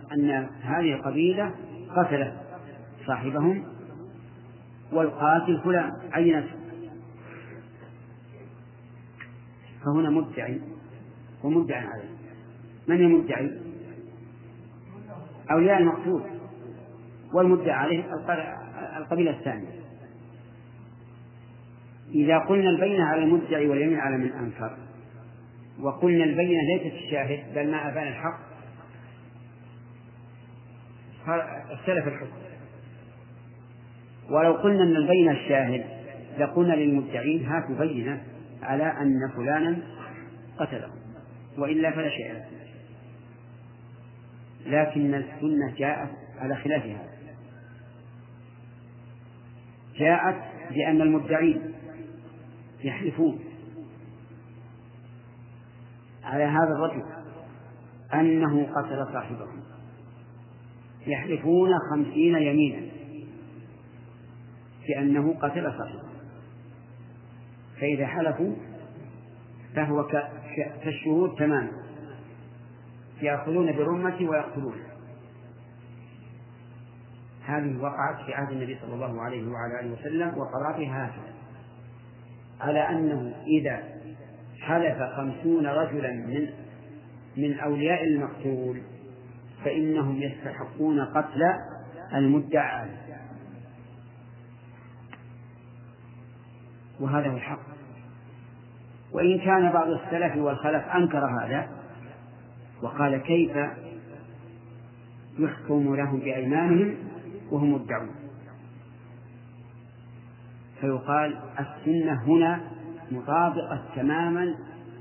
أن هذه القبيلة قتلت صاحبهم والقاتل فلان عينته فهنا مدعي ومدعي عليه. من المدعي؟ أولياء المقتول. والمدعى عليه القبيلة الثانية. إذا قلنا البينة على المدعي واليمين على من أنكر وقلنا البينة ليست الشاهد بل ما أبان الحق اختلف الحكم. ولو قلنا أن البينة الشاهد لقلنا للمدعين هاتوا بينة على أن فلانا قتله وإلا فلا شيء له. لكن السنة جاءت على خلاف هذا. جاءت بأن المدعين يحلفون على هذا الرجل أنه قتل صاحبه يحلفون خمسين يمينا بأنه قتل صاحبه. فإذا حلفوا فهو كالشهود تماما. يأخذون برمته ويقتلون. هذه وقعت في عهد النبي صلى الله عليه وعلى آله وسلم وقراتها هكذا. على أنه إذا حلف خمسون رجلا من من أولياء المقتول فإنهم يستحقون قتل المدعى. وهذا هو الحق. وإن كان بعض السلف والخلف أنكر هذا وقال كيف يحكم لهم بأيمانهم وهم مدعون؟ فيقال السنة هنا مطابقة تماما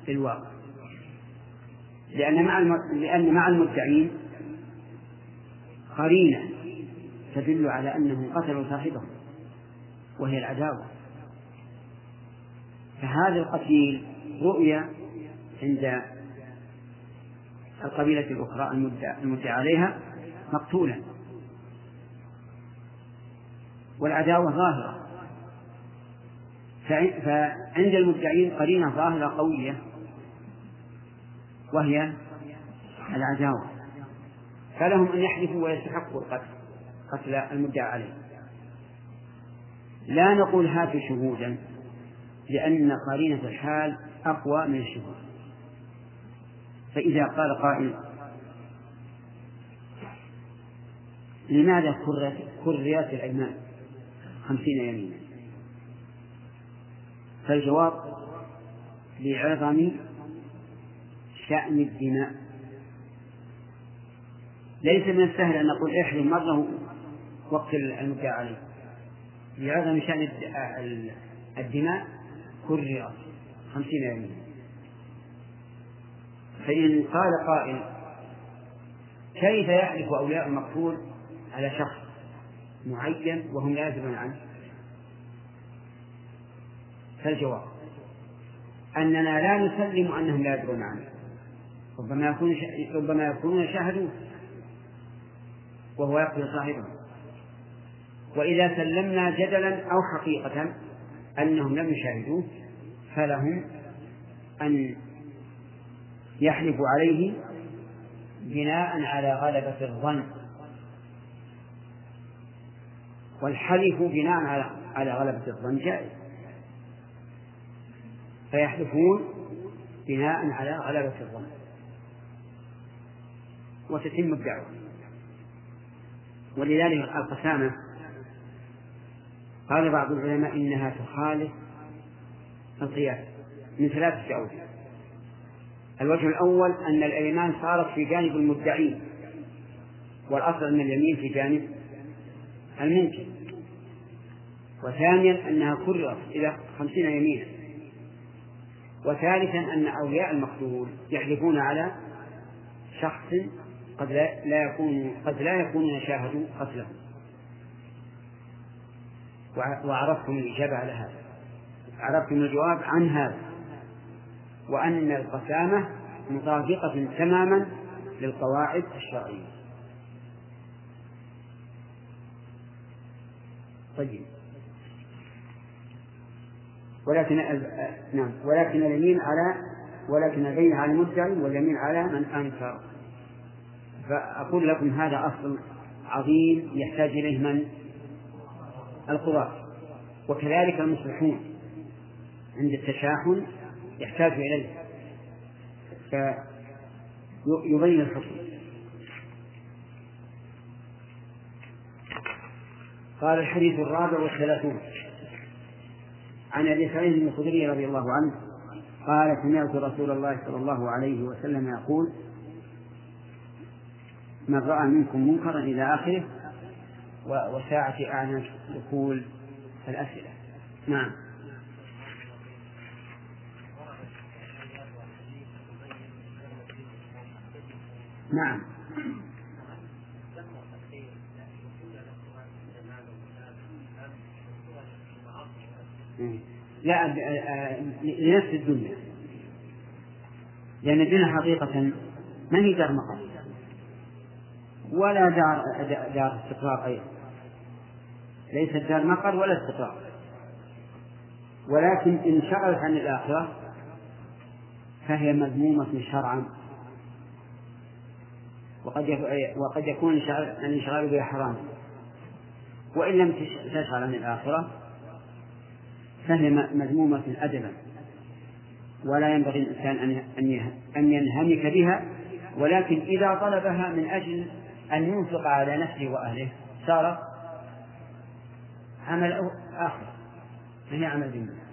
للواقع. لأن مع لأن مع المدعين قرينة تدل على أنهم قتلوا صاحبهم وهي العداوة. فهذا القتيل رؤيا عند القبيلة الأخرى المدعى عليها مقتولا. والعداوة ظاهرة. فعند المدعين قرينة ظاهرة قوية وهي العداوة. فلهم أن يحلفوا ويستحقوا القتل قتل المدعى عليه. لا نقول هاتوا شهودا لأن قرينة الحال أقوى من الشهود. فإذا قال قائل لماذا كررت الأيمان خمسين يمينا فالجواب لعظم شأن الدماء. ليس من السهل أن نقول احلم مرة وقت المدعى عليه. لعظم شأن الدماء كررت خمسين يمينا فإن قال قائل كيف يحلف أولياء المقتول على شخص معين وهم لا يدرون عنه؟ فالجواب أننا لا نسلم أنهم لا يدرون عنه. ربما يكون ربما يكونون شاهدوه. وهو يقتل صاحبه. وإذا سلمنا جدلا أو حقيقة أنهم لم يشاهدوه فلهم أن يحلفوا عليه بناء على غلبة الظن. والحلف بناء على على غلبة الظن جائز. فيحلفون بناء على غلبة الظن. وتتم الدعوة. ولذلك القسامة قال بعض العلماء إنها تخالف القياس من ثلاثة أوجه الوجه الأول أن الأيمان صارت في جانب المدعين والأصل أن اليمين في جانب الممكن وثانيا أنها كررت إلى خمسين يمينا. وثالثا أن أولياء المقتول يحلفون على شخص قد لا, لا يكون قد لا يكونون شاهدوا قتله. وعرفتم الإجابة على هذا عرفتم الجواب عن هذا. وأن القسامة مطابقة تماما للقواعد الشرعية. طيب. ولكن نعم. ولكن اليمين على ولكن البين على المدعي واليمين على من أنكر. فأقول لكم هذا أصل عظيم يحتاج إليه من؟ القضاة. وكذلك المصلحون. عند التشاحن يحتاج إليه. فيبين الحكم. قال الحديث الرابع والثلاثون. عن أبي سعيد الخدري رضي الله عنه قال سمعت رسول الله صلى الله عليه وسلم يقول من رأى منكم منكرا إلى آخره؟ وساعة أعنف دخول الأسئلة. نعم. نعم. لا لنفس الدنيا. لأن الدنيا حقيقة ما هي دار مقر ولا دار دار استقرار أيضا. ليست دار مقر ولا استقرار. ولكن إن شغلت عن الآخرة فهي مذمومة شرعا. وقد وقد يكون الانشغال بها حرام. وإن لم تشغل عن الآخرة فهي مذمومة أدبا. ولا ينبغي الإنسان أن ينهمك بها. ولكن إذا طلبها من أجل أن ينفق على نفسه وأهله. صار عمل آخر. ما هي عمل دنيا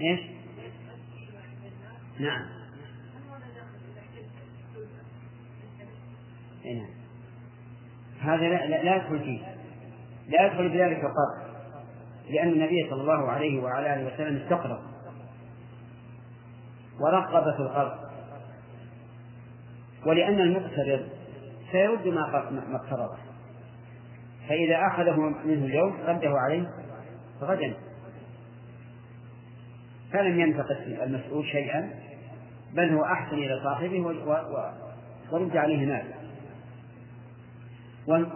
إيش؟ نعم. نعم. هذا لا, لا, يدخل فيه. لا يدخل بذلك القرض. لأن النبي صلى الله عليه وعلى آله وسلم استقرض. ورغب في القرض ولأن المقترض سيرد ما ما اقترضه فإذا أخذه منه اليوم رده عليه غدا. فلم ينتقص المسؤول شيئا بل هو أحسن إلى صاحبه ورد عليه مال.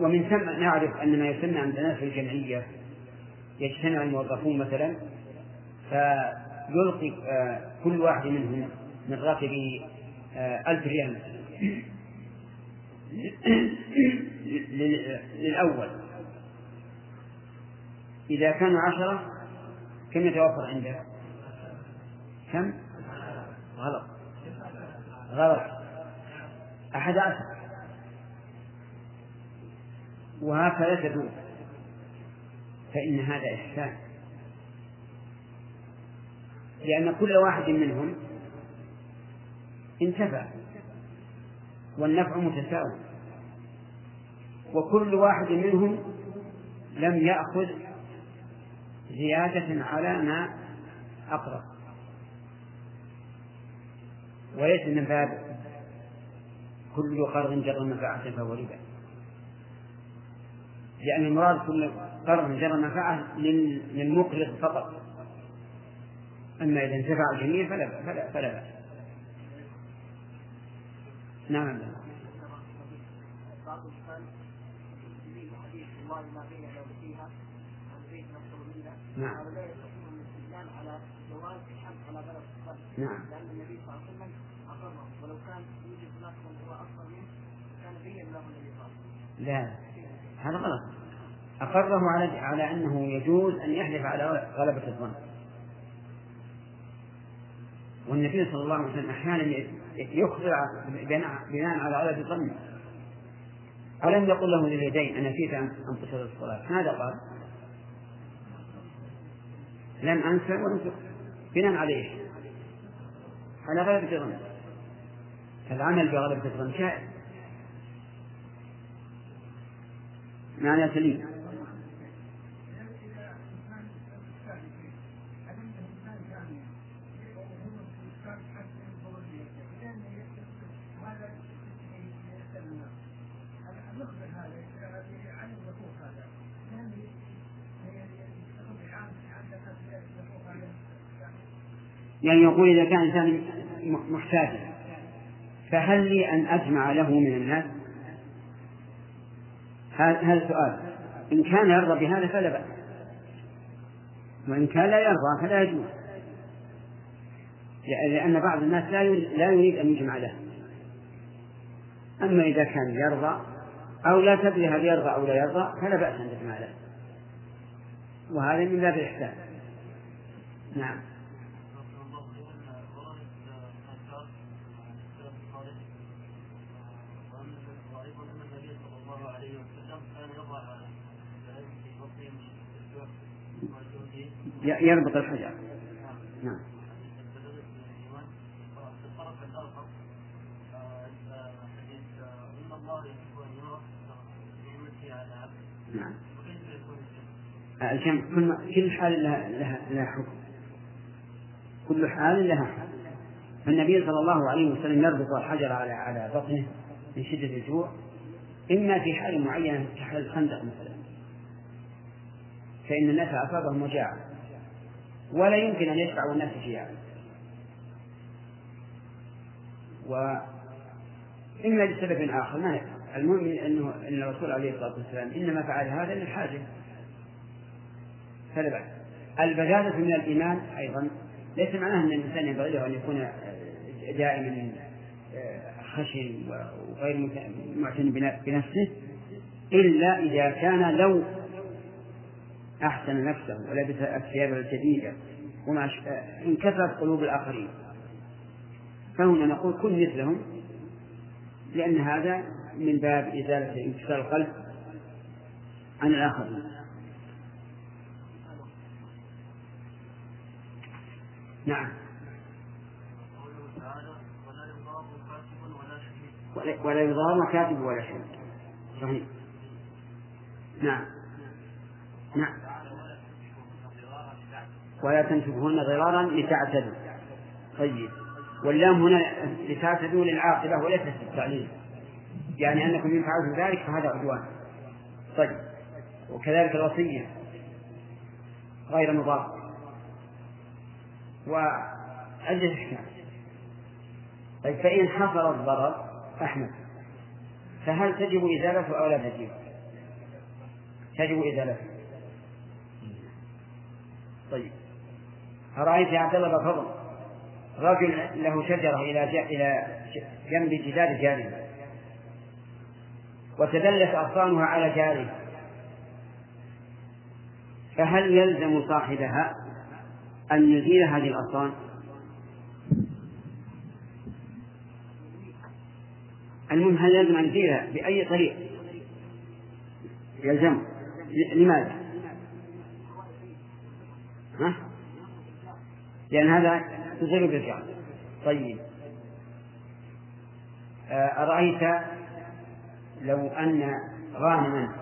ومن ثم نعرف أن ما يسمى عندنا في الجمعية يجتمع الموظفون مثلا فيلقي آه، كل واحد منهم من راتبه آه، ألف ريال. للأول. إذا كانوا عشرة كم يتوفر عنده؟ كم؟ غلط. غلط. أحد عشر. وهكذا تدور. فإن هذا إحسان. لأن كل واحد منهم انتفع والنفع متساوي. وكل واحد منهم لم يأخذ زيادة على ما أقرب. وليس من باب كل قرض جر منفعة فهو ربا لأن المراد كل قرض جر منفعة للمقرض فقط. أما إذا انتفع الجميع فلا فلا فلا بأس. نعم. نعم. نعم. لأن النبي صلى الله عليه وسلم أقره ولو كان يوجد هناك من هو منه بين له النبي صلى الله عليه وسلم لا. هذا غلط. أقره على على أنه يجوز أن يحلف على غلبة الظن. والنبي صلى الله عليه وسلم أحيانا يخبر بناء على غلبة الظن. ألم يقل له لليدين أنا نسيت أن تصل الصلاة. ماذا قال؟ لم أنسى ولم بناء عليه على غلبة الظن. فالعمل بغلبة الظن شائع. معنى سليم. يعني يقول إذا كان إنسان محتاجا فهل لي أن أجمع له من الناس؟ هذا السؤال إن كان يرضى بهذا فلا بأس. وإن كان لا يرضى فلا يجوز لأن بعض الناس لا لا يريد أن يجمع له. أما إذا كان يرضى أو لا تدري هل يرضى أو لا يرضى فلا بأس أن تجمع له. وهذا من باب الإحسان. نعم. يربط الحجر. نعم. نعم. كل كل حال لها لها لها حكم. كل حال لها حكم. فالنبي صلى الله عليه وسلم يربط الحجر على على بطنه من شدة الجوع. إما في حال معينة كحال الخندق مثلا. فإن الناس أصابهم مجاعة ولا يمكن أن يشفعوا الناس فيها. وإما لسبب آخر ما المهم أنه أن الرسول عليه الصلاة والسلام إنما فعل هذا للحاجة. فلا بأس. البذاذة من الإيمان أيضا ليس معناه أن الإنسان ينبغي أن يكون دائما خشن وغير معتني بنفسه إلا إذا كان لو أحسن نفسه ولبس الثياب الجديدة وما انكسرت قلوب الآخرين. فهنا نقول كن مثلهم لأن هذا من باب إزالة انكسار القلب عن الآخرين. نعم. ولا يضار كاتب ولا شيء. صحيح. نعم. نعم. ولا تنكبهن ضرارا لتعتدوا. طيب. واللام هنا لتعتدوا للعاقبة وليست للتعليل يعني أنكم إن فعلتم ذلك فهذا عدوان. طيب. وكذلك الوصية. غير مضار وعدة أحكام طيب فإن حصل الضرر أحمد. فهل تجب إزالته أو لا تجب؟ تجب إزالته. طيب. أرأيت يا عبد الله بن فضل رجل له شجرة إلى إلى جنب جدار جاره وتدلت أغصانها على جاره فهل يلزم صاحبها أن يزيل هذه الأغصان؟ المهم هل يلزم أن يزيلها بأي طريق؟ يلزم لماذا؟ ها؟ لأن هذا تزيل بالفعل طيب آه، أرأيت لو أن غانما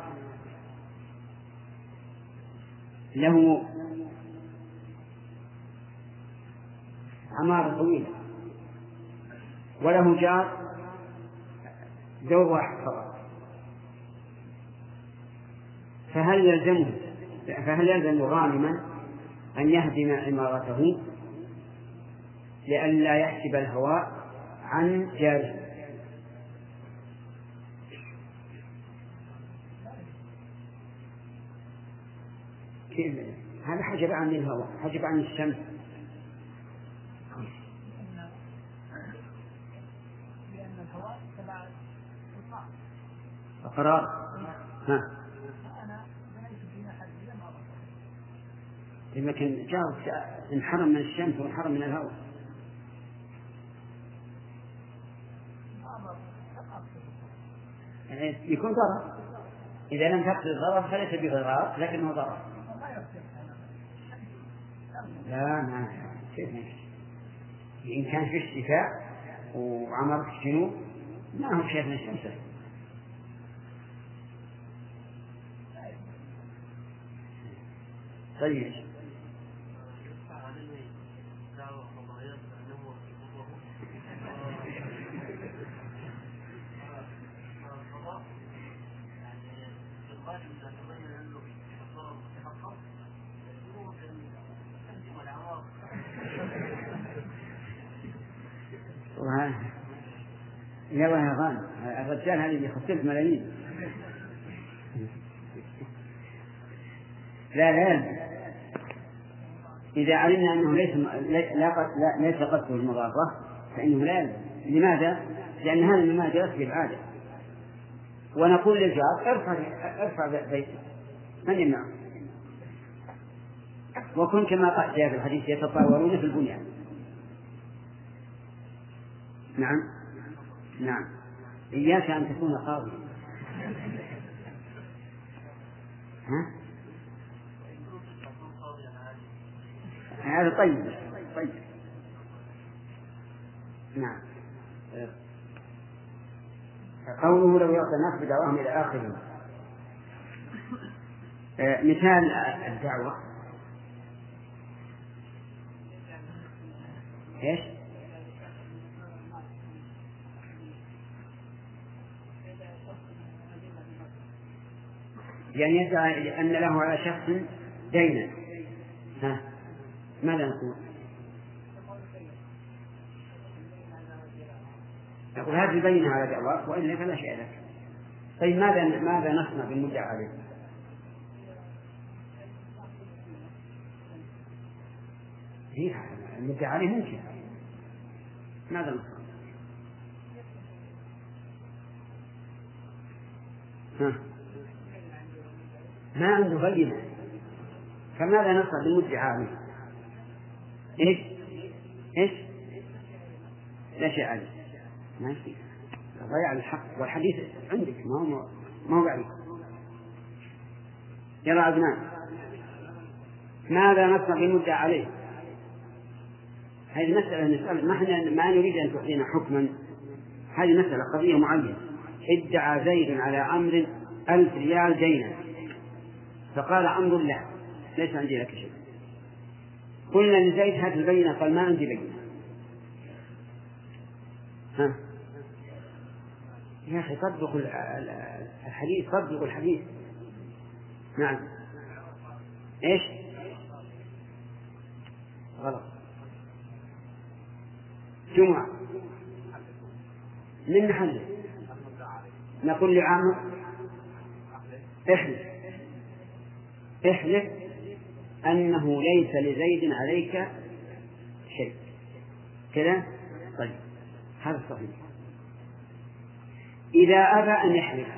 له عمارة طويلة وله جار زوج واحد فقط. فهل يلزمه فهل يلزم غانما أن يهدم عمارته لئلا يحسب الهواء عن جاره؟ هذا حجب عن الهواء حجب عن الشمس. قرار. ها لكن جار انحرم من الشمس وانحرم من الهواء. يعني يكون ضرر. إذا لم تقصد الضرر فليس بضرار لكنه ضرر. لا ما إن كان في الشتاء وعمرت الجنوب ما هو شيء من الشمس. طيب. يلا يا غانم الرجال هذه يخسر ملايين. لا لا. إذا علمنا أنه ليس ليس قصده المضارة فإنه لا يلزم. لماذا؟ لأن هذا جرت به العادة. ونقول للجار ارفع ارفع بيتك. من يمنعه؟ وكن كما جاء في الحديث يتطاولون في البنيان. نعم. نعم. إياك أن تكون قاضيا ها؟ هذا طيب. طيب. نعم. قوله لو يعطى الناس بدعواهم إلى آخره آه، مثال الدعوة. إيش؟ يعني يدعي أن له على شخص دينا. ها؟ ماذا نقول؟ نقول هذه البينة على دعواك وإلا فلا شيء لك طيب ماذا ماذا نصنع بالمدعى عليه؟ هي المدعى عليه ممكن ماذا نصنع؟ ها ما عنده بينة فماذا نصنع بالمدعى عليه؟ إيش؟ إيش؟ لا شيء عليه ما يصير. ضيع الحق. والحديث عندك. ما هو ما هو بعيد يلا عدنان ماذا نصنع بالمدعى عليه؟ هذه مسألة نسأل ما إحنا ما نريد أن تعطينا حكما. هذه مسألة قضية معينة. ادعى زيد على عمرو ألف ريال دينا فقال عمرو لا ليس عندي لك شيء. قلنا لزيد هات البينة قال ما عندي بينة. ها؟ يا أخي صدقوا الحديث صدقوا الحديث. نعم. إيش؟ غلط. جمعة. من محله؟ نقول لعامر. احلف احلف أنه ليس لزيد عليك شيء كذا؟ طيب هذا صحيح. إذا أبى أن يحلف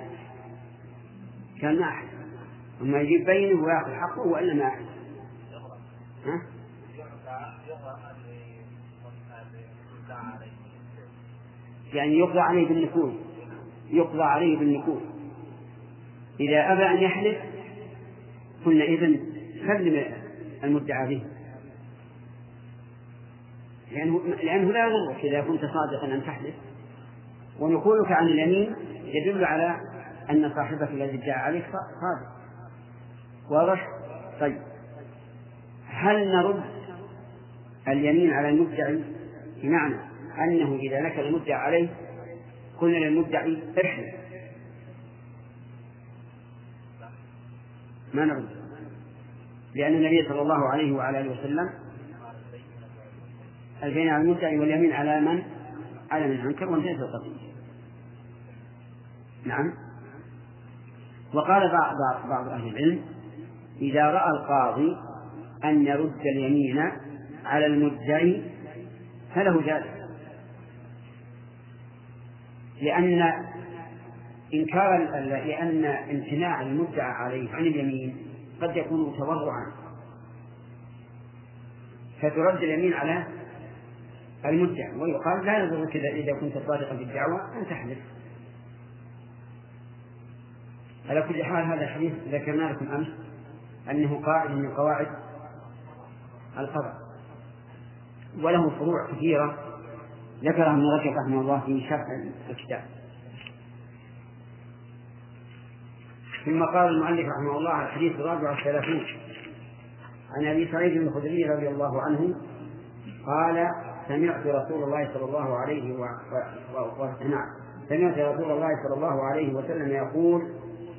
كان ما أحلف. أما يجيب بينه ويأخذ حقه وإلا ما أحلف. ها؟ يعني يقضى عليه بالنكول يقضى عليه بالنكول إذا أبى أن يحلف قلنا إذن سلم المدعى به لأنه, لأنه لا يضرك إذا كنت صادقا أن تحلف ونقولك عن اليمين يدل على أن صاحبك الذي ادعى عليك صادق. واضح؟ طيب. هل نرد اليمين على المدعي بمعنى أنه إذا نكل المدعي عليه قلنا للمدعي احلف ما نرد. لأن النبي صلى الله عليه وعلى آله وسلم البين على المدعي واليمين على من؟ على من أنكر وانتهت القضية نعم. وقال بعض بعض أهل العلم إذا رأى القاضي أن يرد اليمين على المدعي فله ذلك لأن إنكار لأن امتناع المدعى عليه عن اليمين قد يكون تورعا فترد اليمين على المدعي ويقال لا يضرك إذا كنت صادقا في الدعوة أن تحلف على كل حال هذا الحديث ذكرنا لكم أمس أنه قاعدة من قواعد القضاء. وله فروع كثيرة ذكرها ابن رجب رحمه الله في شرح الكتاب. ثم قال المؤلف رحمه الله الحديث الرابع والثلاثون. عن أبي سعيد الخدري رضي الله عنه قال سمعت رسول الله صلى الله عليه و... و... و... نعم. سمعت رسول الله صلى الله عليه وسلم يقول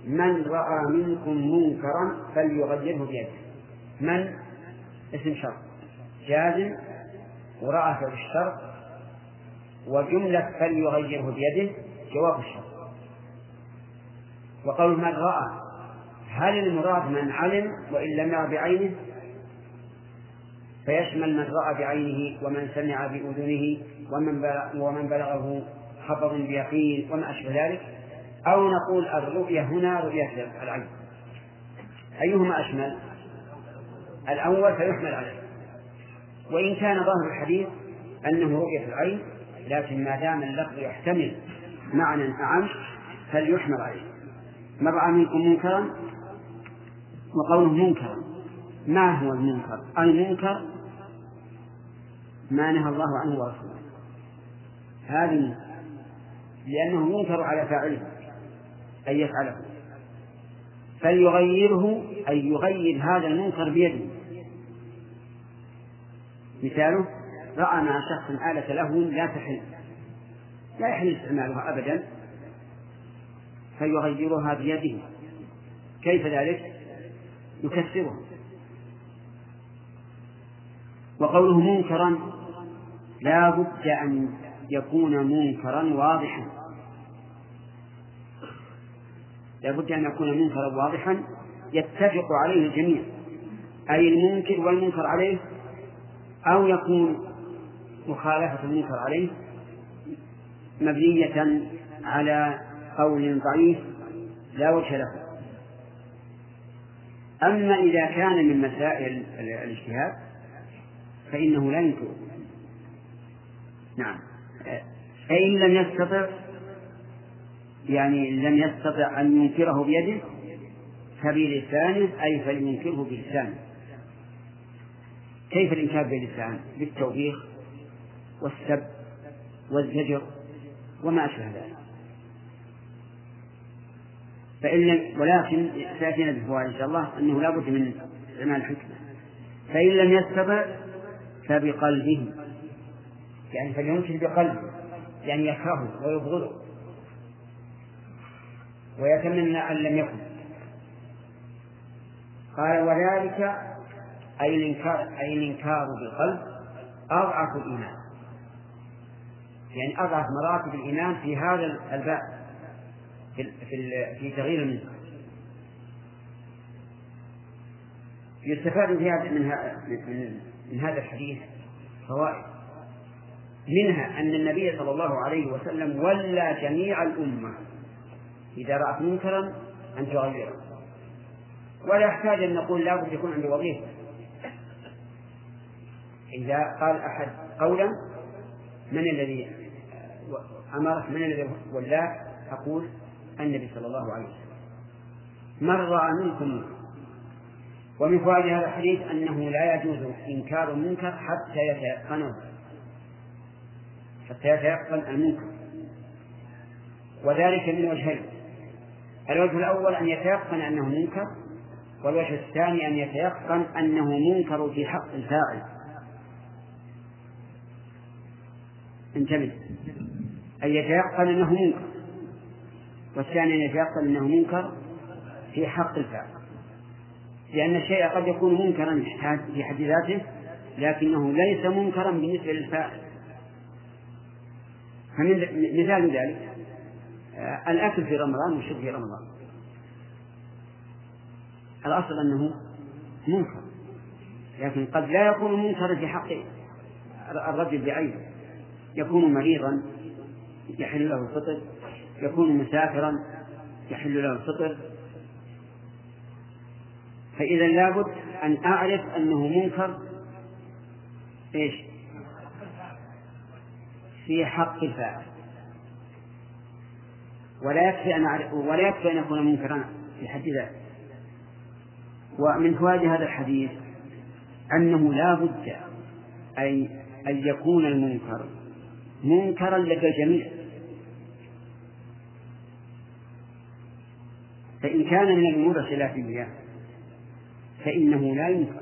من رأى منكم منكرا فليغيره بيده. من؟ اسم شرط. جازم ورأى في الشرط وجملة فليغيره بيده جواب الشرط. وقول من رأى. هل المراد من علم وإن لم يرى بعينه؟ فيشمل من رأى بعينه ومن سمع بأذنه ومن ومن بلغه خبر بيقين وما أشبه ذلك. أو نقول الرؤية هنا رؤية العين. أيهما أشمل؟ الأول فيحمل عليه. وإن كان ظاهر الحديث أنه رؤية العين لكن ما دام اللفظ يحتمل معنى أعم فليحمل عليه. من رأى منكم منكرا وقوله منكرا ما هو المنكر؟ المنكر ما نهى الله عنه ورسوله. هذه لأنه ينكر على فاعله أن يفعله. فليغيره أي يغير هذا المنكر بيده. مثاله رأى مع شخص آلة لهو لا تحل. لا يحل استعمالها أبدا. فيغيرها بيده. كيف ذلك؟ يكسرها. وقوله منكرا لا بد أن يكون منكرا واضحا. لا بد أن يكون منكرا واضحا يتفق عليه الجميع. أي المنكر والمنكر عليه أو يكون مخالفة المنكر عليه مبنية على قول ضعيف لا وجه له. أما إذا كان من مسائل الاجتهاد فإنه لا ينكر. نعم. فإن لم يستطع يعني لم يستطع أن ينكره بيده فبلسانه أي فلينكره بلسانه كيف الإنكار بلسانه بالتوبيخ والسب والزجر وما أشبه ذلك. فإن ولكن سيأتينا بالفوائد إن شاء الله أنه لا بد من استعمال الحكمة فإن لم يستطع فبقلبه. يعني فلينكر بقلبه. يعني يكرهه ويبغضه. ويتمنى أن لم يكن. قال وذلك أي الإنكار أي الإنكار بالقلب أضعف الإيمان. يعني أضعف مراتب الإيمان في هذا الباب. في في في تغيير المنكر يستفاد في هذا من, من, من هذا الحديث فوائد. منها أن النبي صلى الله عليه وسلم ولى جميع الأمة. إذا رأت منكرا أن تغيره. ولا يحتاج أن نقول لابد يكون عندي وظيفة. إذا قال أحد قولا من الذي أمرك من الذي ولاك أقول النبي صلى الله عليه وسلم. من رأى منكم ومن فوائد هذا الحديث أنه لا يجوز إنكار المنكر حتى يتيقنه. حتى يتيقن المنكر. وذلك من وجهين. الوجه الأول أن يتيقن أنه منكر والوجه الثاني أن يتيقن أنه منكر في حق الفاعل. انتبه. أن يتيقن أنه منكر. والثاني أن يتيقن أنه منكر في حق الفاعل. لأن الشيء قد يكون منكرا في حد ذاته لكنه ليس منكرا بالنسبة للفاعل. فمن مثال ذلك آه، الأكل في رمضان والشرب في رمضان. الأصل أنه منكر لكن قد لا يكون منكرا في حق الرجل بعينه. يكون مريضا يحل له الفطر يكون مسافرا يحل له الفطر. فإذا لابد أن أعرف أنه منكر. إيش؟ في حق الفاعل. ولا يكفي أن أعرف ولا يكفي أن يكون منكرا في حد ذاته. ومن فوائد هذا الحديث أنه لا بد أي أن يكون المنكر منكرا لدى الجميع. فإن كان من الأمور الخلافية فإنه لا ينكر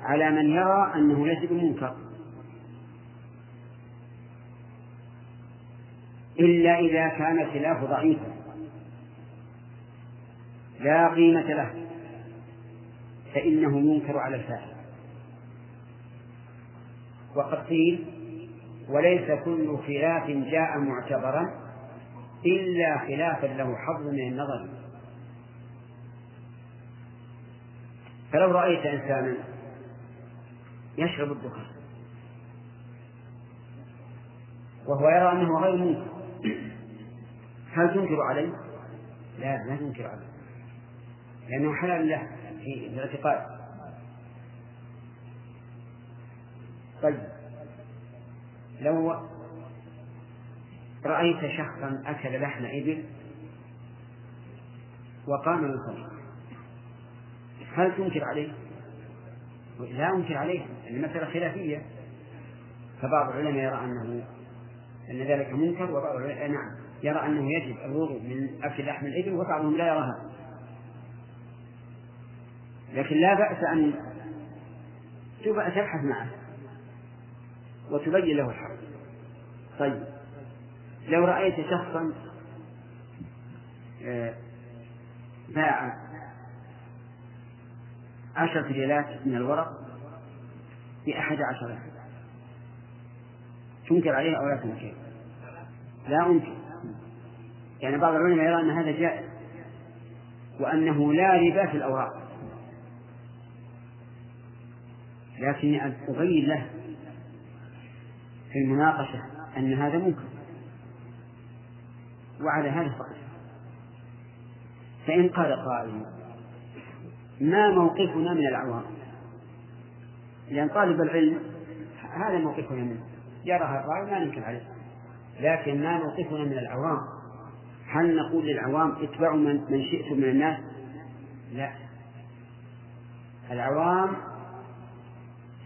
على من يرى أنه ليس بمنكر. إلا إذا كان الخلاف ضعيفا لا قيمة له فإنه ينكر على الفاعل. وقد قيل وليس كل خلاف جاء معتبرا إلا خلافا له حظ من النظر. فلو رأيت إنسانا يشرب الدخان وهو يرى أنه غير منكر هل تنكر عليه؟ لا لا تنكر عليه لأنه حلال له في الاعتقاد طيب لو رأيت شخصا أكل لحم إبل وقام يصلي هل تنكر عليه؟ لا أنكر عليه المسألة خلافية. فبعض العلماء يرى أنه أن ذلك منكر وبعض العلماء نعم يرى أنه يجب الوضوء من أكل لحم الإبل وبعضهم لا يرى هذا لكن لا بأس أن تبحث معه وتبين له الحق. طيب. لو رأيت شخصا آه، باع عشرة ريالات من الورق بأحد عشر تنكر عليه أو لا تنكر؟ لا أنكر. يعني بعض العلماء يرى أن هذا جائز وأنه لا ربا في الأوراق. لكني أبين له في المناقشة أن هذا منكر. وعلى هذا فقط. فإن قال قائل ما موقفنا من العوام. لأن طالب العلم هذا موقفنا منه يراها الرأي ما ننكر عليه. لكن ما موقفنا من العوام. هل نقول للعوام اتبعوا من, من شئتم من الناس؟ لا. العوام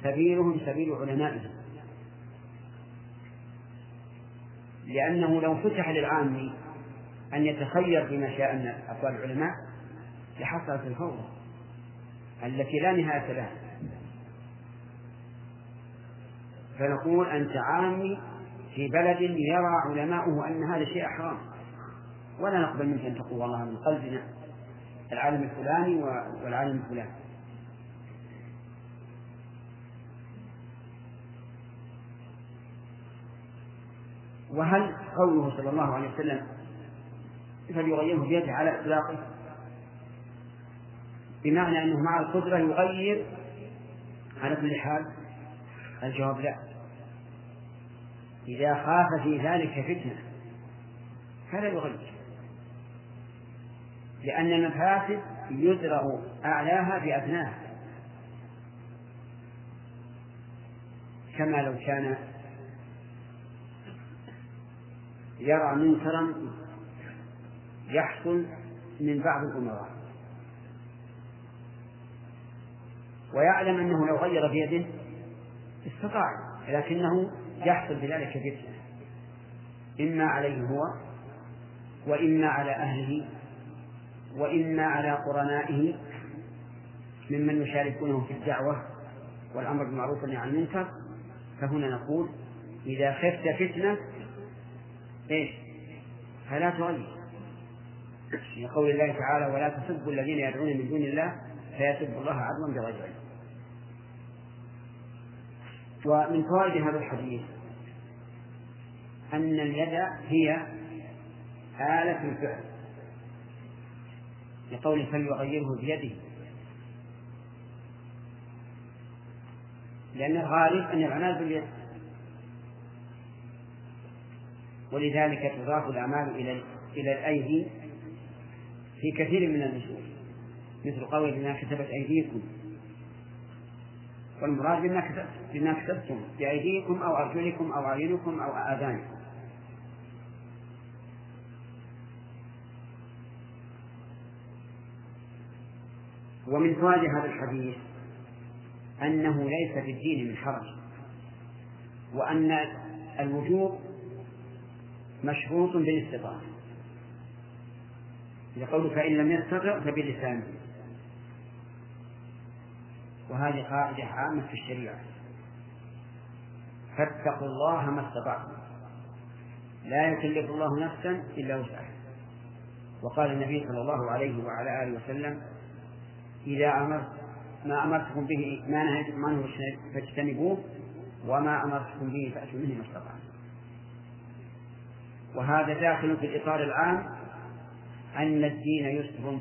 سبيلهم سبيل علمائهم. لأنه لو فتح للعام أن يتخير فيما شاء من أقوال العلماء لحصلت الفوضى. التي لا نهاية لها. فنقول أنت عامي في بلد يرى علماؤه أن هذا شيء حرام. ولا نقبل منك أن تقول والله من قلبنا العالم الفلاني والعالم الفلاني. وهل قوله صلى الله عليه وسلم فليغيره بيده على إطلاقه؟ بمعنى أنه مع القدرة يغير. على كل حال الجواب لا. إذا خاف في ذلك فتنة فلا يغير لأن المفاسد يزرع أعلاها بأدناها كما لو كان يرى منكرا يحصل من بعض الأمراء. ويعلم أنه لو غير بيده استطاع لكنه يحصل بذلك فتنة. إما عليه هو وإما على أهله وإما على قرنائه ممن يشاركونه في الدعوة والأمر بالمعروف والنهي عن المنكر. فهنا نقول إذا خفت فتنة إيش؟ فلا تغير. في قول الله تعالى ولا تسبوا الذين يدعون من دون الله فيسبوا الله عدوا بغير علم. ومن فوائد هذا الحديث أن اليد هي آلة الفعل لقول فليغيره بيده. لأن الغالب أن الأعمال باليد. ولذلك تضاف الأعمال إلى إلى الأيدي في كثير من النصوص مثل قول بما كتبت أيديكم. والمراد بما كتبتم بأيديكم أو أرجلكم أو أعينكم أو آذانكم. ومن فوائد هذا الحديث أنه ليس في الدين من حرج وأن الوجوب مشروط بالاستطاعة. لقوله فإن لم يستطع فبلسانه. وهذه قاعدة عامة في الشريعة. فاتقوا الله ما استطعتم. لا يكلف الله نفسا إلا وسعها. وقال النبي صلى الله عليه وعلى آله وسلم إذا أمرت ما أمرتكم به ما نهيتكم عنه فاجتنبوه وما أمرتكم به فأتوا منه ما استطعتم. وهذا داخل في الإطار العام أن الدين يسر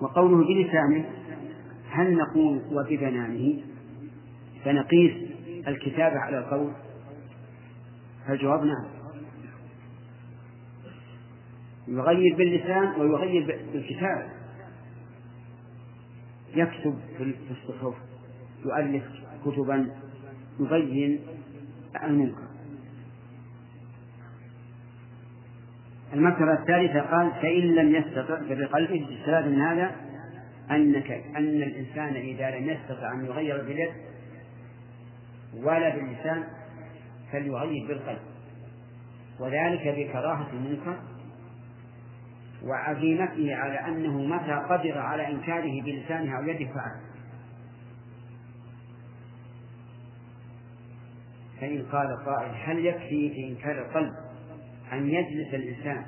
وقوله بلسانه هل نقول وببنانه فنقيس الكتابة على القول؟ فالجواب نعم. يغير باللسان ويغير بالكتابة يكتب في الصحف يؤلف كتبا يبين المنكر المرتبة الثالثة قال فإن لم يستطع فبقلبه استفاد من هذا أنك أن الإنسان إذا لم يستطع أن يغير باليد ولا باللسان فليغير بالقلب. وذلك بكراهة المنكر وعزيمته على أنه متى قدر على إنكاره بلسانه أو يده فعل. فإن قال قائل هل يكفي في إنكار القلب؟ أن يجلس الإنسان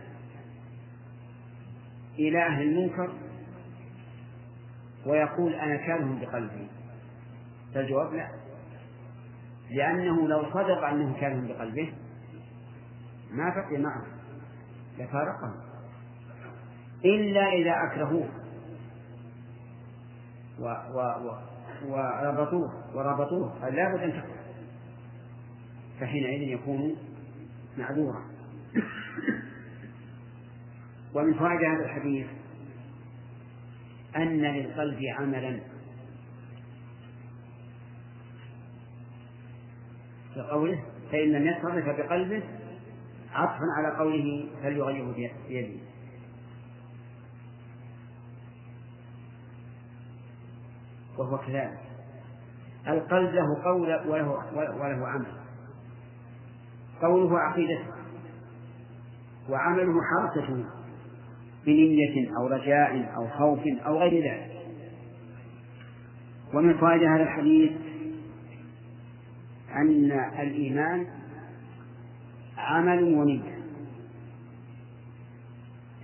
إلى أهل المنكر ويقول أنا كاره بقلبي. فالجواب لا. لأنه لو صدق أنه كاره بقلبه ما بقي معه. لفارقه إلا إذا أكرهوه و و و وربطوه. وربطوه. لا بد أن تكره. فحينئذ يكون معذورا. ومن فوائد هذا الحديث أن للقلب عملا. قوله فإن لم يستطع فبقلبه عطفا على قوله فليغيره بيده. وهو كذلك. القلب له قول وله, وله عمل. قوله عقيدته. وعمله حركته بنية أو رجاء أو خوف أو غير ذلك. ومن فوائد هذا الحديث أن الإيمان عمل ونية.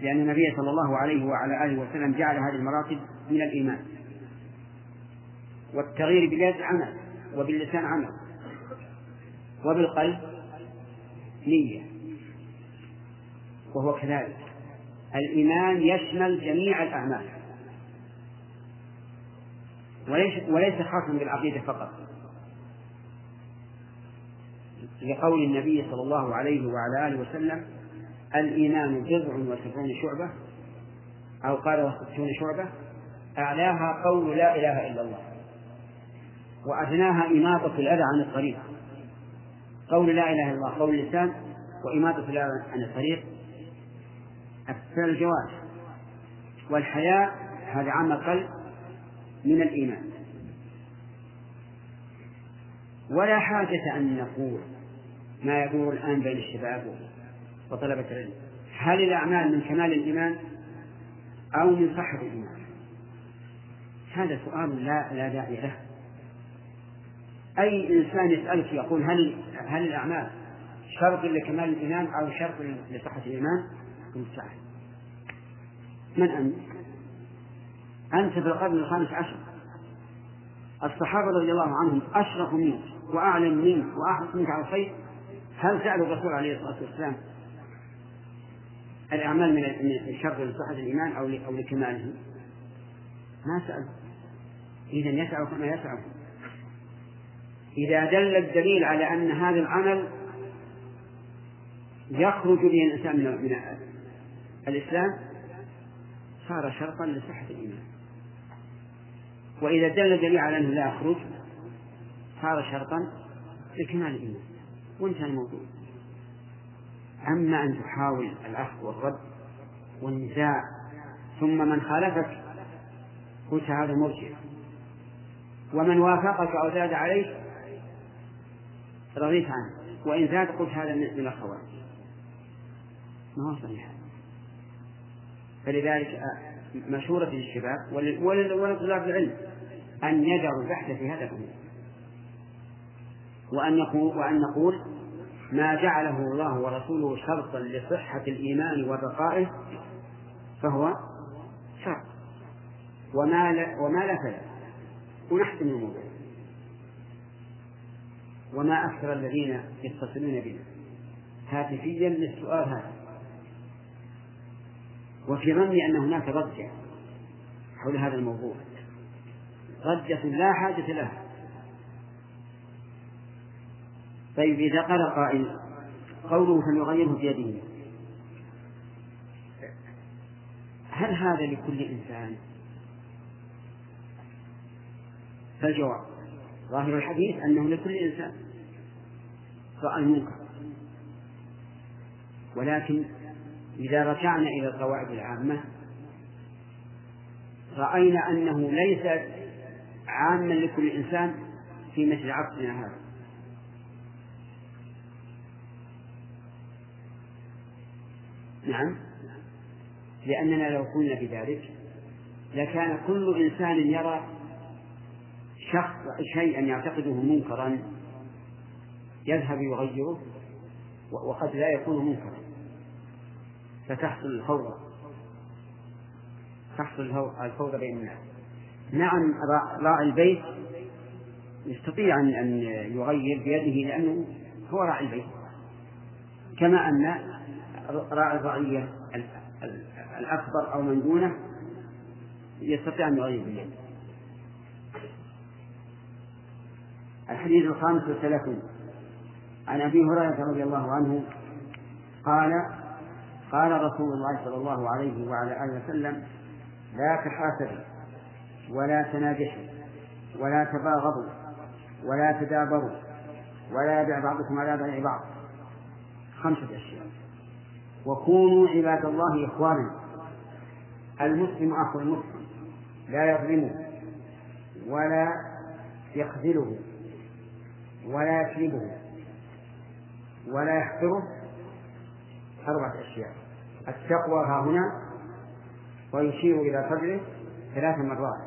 لأن النبي صلى الله عليه وعلى آله وسلم جعل هذه المراتب من الإيمان. والتغيير باليد عمل وباللسان عمل وبالقلب نية. وهو كذلك. الإيمان يشمل جميع الأعمال. وليس وليس خاصا بالعقيدة فقط. لقول النبي صلى الله عليه وعلى آله وسلم الإيمان بضع وسبعون شعبة أو قال وستون شعبة أعلاها قول لا إله إلا الله. وأدناها إماطة الأذى عن الطريق. قول لا إله إلا الله قول اللسان وإماطة الأذى عن الطريق. فعل الجوارح والحياء هذا عمل قلب من الإيمان. ولا حاجة أن نقول ما يدور الآن بين الشباب وطلبة العلم. هل الأعمال من كمال الإيمان أو من صحة الإيمان؟ هذا سؤال لا لا داعي له. أي إنسان يسألك يقول هل هل الأعمال شرط لكمال الإيمان أو شرط لصحة الإيمان؟ المستعان من أنت؟ أنت في القرن الخامس عشر. الصحابة رضي الله عنهم أشرف منك وأعلم منك وأحرص منك على الخير. هل سألوا الرسول عليه الصلاة والسلام الأعمال من شر لصحة الإيمان أو أو لكماله؟ ما سألوا إذا يسعى كما يسعى إذا دل الدليل على أن هذا العمل يخرج به الإنسان من الإسلام صار شرطا لصحة الإيمان. وإذا دل الدليل على أنه لا يخرج صار شرطا لكمال الإيمان. وانتهى الموضوع. أما أن تحاول الأخذ والرد والنزاع ثم من خالفك قلت هذا مرجع ومن وافقك أو زاد عليك رضيت عنه. وإن زاد قلت هذا من الخوارج ما هو صحيح؟ فلذلك آه، مشورة للشباب ولطلاب العلم أن يدعوا البحث في هذا الأمر. وأن يقول وأن نقول ما جعله الله ورسوله شرطا لصحة الإيمان وبقائه فهو شرط. وما لا وما لا فلا. ونحسن الموضوع. وما أكثر الذين يتصلون بنا. هاتفيا للسؤال هذا. وفي ظني أن هناك ضجة حول هذا الموضوع. ضجة لا حاجة لها طيب إذا قال قائل قوله فليغيره بيده هل هذا لكل إنسان؟ فالجواب ظاهر الحديث أنه لكل إنسان. رأى المنكر. ولكن إذا رجعنا إلى القواعد العامة رأينا أنه ليس عاما لكل إنسان في مثل عصرنا هذا. نعم. لأننا لو قلنا بذلك لكان كل إنسان يرى شخص شيئا يعتقده منكرا يذهب يغيره وقد لا يكون منكرا. فتحصل الفوضى. تحصل الفوضى بين الناس. نعم راعي البيت يستطيع أن يغير بيده لأنه هو راعي البيت. كما أن راعي الرعية الأكبر أو من دونه يستطيع أن يغير بيده. الحديث الخامس والثلاثون. عن أبي هريرة رضي الله عنه قال قال رسول الله صلى الله عليه وعلى آله وسلم لا تحاسدوا ولا تناجشوا ولا تباغضوا ولا تدابروا ولا يبع بعضكم على بيع بعض. خمسة أشياء. وكونوا عباد الله إخوانا. المسلم أخو المسلم لا يظلمه ولا يخذله ولا يكذبه ولا يحقره. أربعة أشياء. التقوى ها هنا ويشير إلى صدره ثلاث مرات.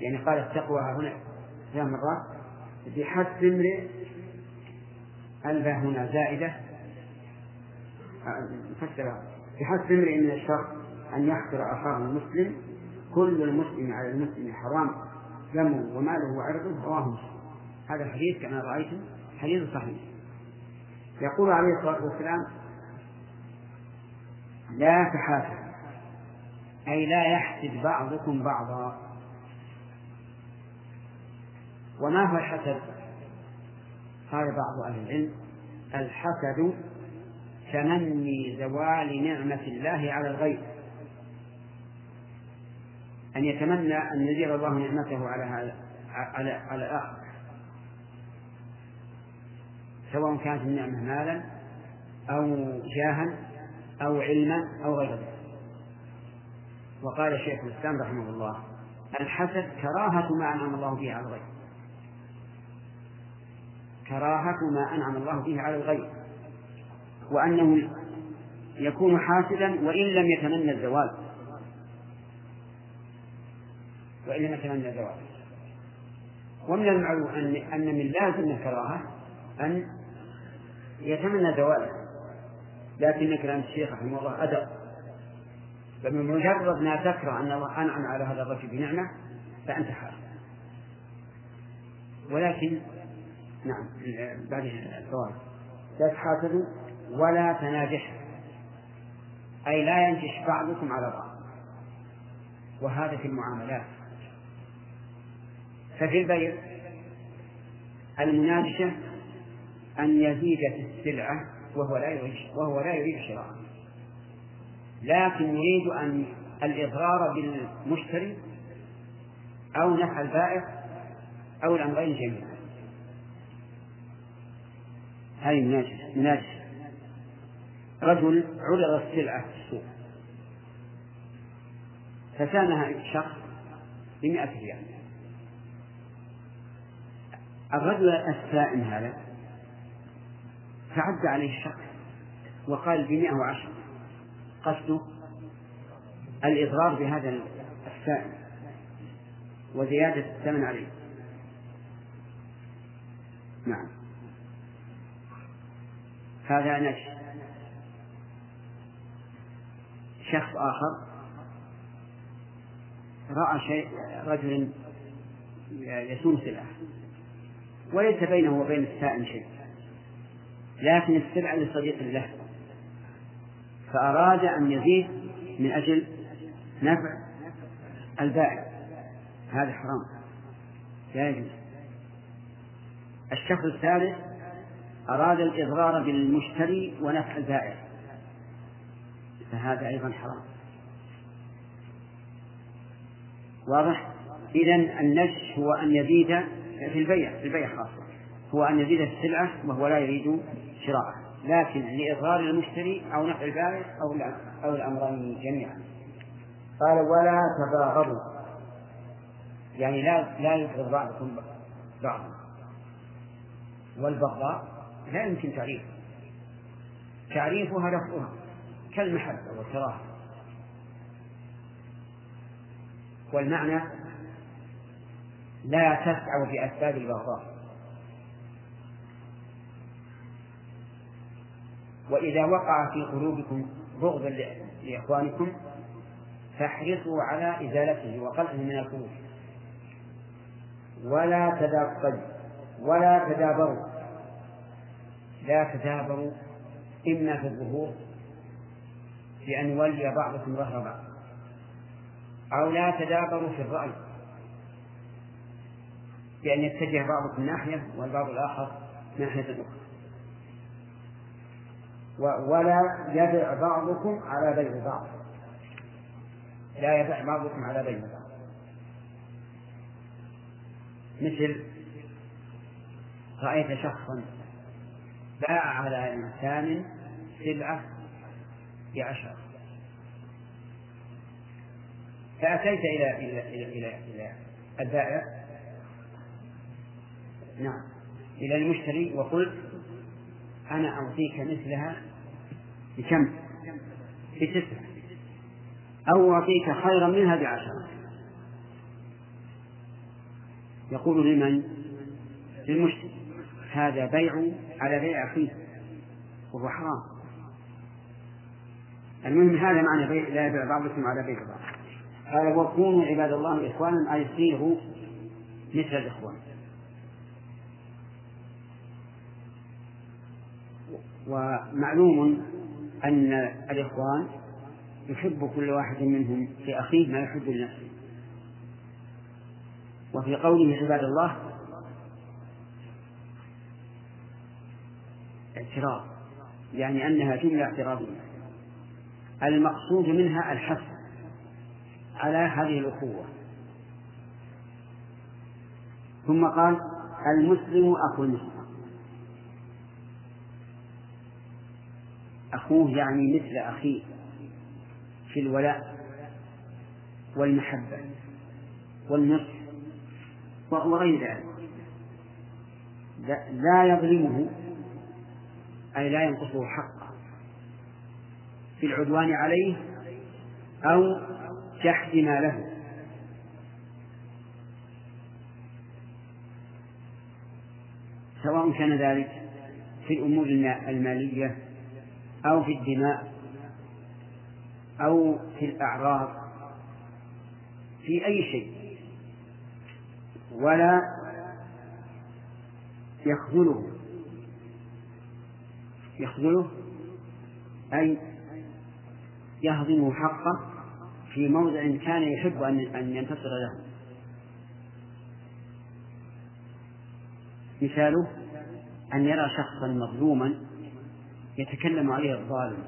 يعني قال التقوى ها هنا ثلاث مرات. بحسب امرئ الباء هنا زائدة. فسر. بحسب امرئ من الشر أن يحقر أخاه المسلم. كل المسلم على المسلم حرام. دمه وماله وعرضه رواه هذا الحديث كما رأيتم حديث صحيح. يقول عليه الصلاة والسلام لا تحاسد أي لا يحسد بعضكم بعضا. وما هو الحسد؟ قال بعض أهل العلم الحسد تمني زوال نعمة الله على الغير أن يتمنى أن يزيل الله نعمته على هذا على على الآخر. سواء كانت النعمة مالا أو جاها أو علما أو غير ذلك. وقال شيخ الإسلام رحمه الله الحسد كراهة ما أنعم الله به على الغير كراهة ما أنعم الله به على الغير وأنه يكون حاسدا وإن لم يتمنى الزوال. وإن لم يتمنى الزوال. ومن المعلوم أن من لازم الكراهة أن يتمنى زواله. لكن كلام الشيخ رحمه الله أدب فبمجرد ما تكره أن الله أنعم على هذا الرجل بنعمة فأنت حاسد ولكن نعم بعد الفوائد لا تحاسدوا ولا تناجحوا. أي لا ينجح بعضكم على بعض. وهذا في المعاملات. ففي البيع المناجشة أن يزيد في السلعة وهو لا يريد وهو لا يريد شراء. لكن يريد أن الإضرار بالمشتري أو نفع البائع أو الأمرين جميعا هذه مناجشة رجل عرض السلعة في السوق. فسامها شخص بمئة ريال. الرجل السائم هذا فعد عليه الشخص وقال بمئة وعشر. قصده الإضرار بهذا السائل وزيادة الثمن عليه. نعم. هذا نجس شخص آخر رأى شيء رجل يسوم سلعة وليس بينه وبين السائل شيء. لكن السلعة لصديق له فأراد أن يزيد من أجل نفع البائع. هذا حرام. لا يجوز. الشخص الثالث أراد الإضرار بالمشتري ونفع البائع. فهذا أيضا حرام. واضح؟ إذا النجش هو أن يزيد في البيع في البيع خاصة. هو أن يزيد السلعة وهو لا يريد شراءه لكن لإضرار المشتري أو نفع البائع أو أو الأمرين جميعا. قال ولا تباغضوا يعني لا لا يبغض بعضكم بعضا. والبغضاء لا يمكن تعريفها تعريفها لفظها كالمحبة والكراهة. والمعنى لا تسعوا بأسباب البغضاء. وإذا وقع في قلوبكم بغض لإخوانكم فاحرصوا على إزالته وقلعه من القلوب ولا تدابروا ولا تدابروا. لا تدابروا. إما في الظهور بأن يولي بعضكم ظهر بعض. أو لا تدابروا في الرأي بأن يتجه بعضكم ناحية والبعض الآخر ناحية أخرى ولا يبع بعضكم على بيع بعض. لا يبع بعضكم على بيع بعض. مثل رأيت شخصا باع على إنسان سلعة بعشرة فأتيت إلى إلى إلى إلى, إلى البائع. نعم. إلى المشتري وقلت أنا أعطيك مثلها بكم؟ بتسعة. أو أعطيك خيرا منها بعشرة. يقول لمن؟ للمشتري هذا بيع على بيع أخيه. وهو حرام. المهم هذا معنى بيع لا يبيع بعضكم على بيع بعض. قال وكونوا عباد الله إخوانا أي صيروا مثل الإخوان. ومعلوم أن الإخوان يحب كل واحد منهم لأخيه ما يحب لنفسه. وفي قوله عباد الله اعتراض يعني أنها جملة اعتراضية. المقصود منها الحث على هذه الأخوة. ثم قال المسلم أخو المسلم. أخوه يعني مثل أخيه في الولاء والمحبة والنصح وغير ذلك. لا يظلمه أي لا ينقصه حقه في العدوان عليه أو جحد ما له. سواء كان ذلك في الأمور المالية أو في الدماء أو في الأعراض في أي شيء ولا يخذله يخذله أي يهضم حقه في موضع كان يحب أن ينتصر له. مثاله أن يرى شخصا مظلوما يتكلم عليه الظالم.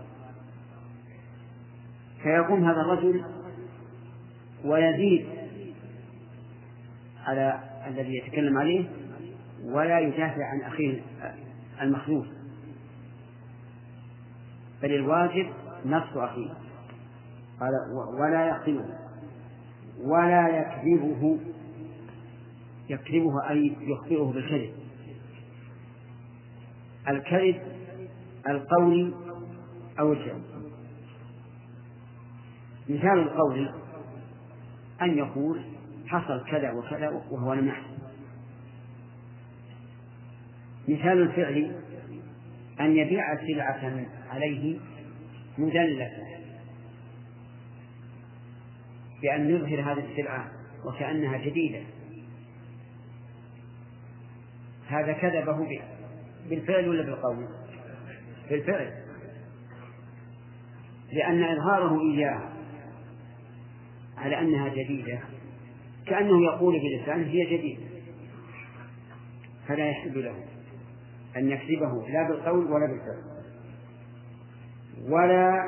فيقوم هذا الرجل ويزيد على الذي يتكلم عليه ولا يدافع عن أخيه المخلوق. بل الواجب نصف أخيه. قال ولا يقتله ولا يكذبه يكذبه أي يخبره بالكذب. الكذب القول أو الفعل. مثال القول أن يقول حصل كذا وكذا وهو لم يحصل. مثال الفعل أن يبيع سلعة عليه مدلسة بأن يظهر هذه السلعة وكأنها جديدة. هذا كذبه بالفعل ولا بالقول؟ بالفعل. لأن إظهاره إياه على أنها جديدة كأنه يقول بلسانه هي جديدة. فلا يحل له أن يكذبه لا بالقول ولا بالفعل. ولا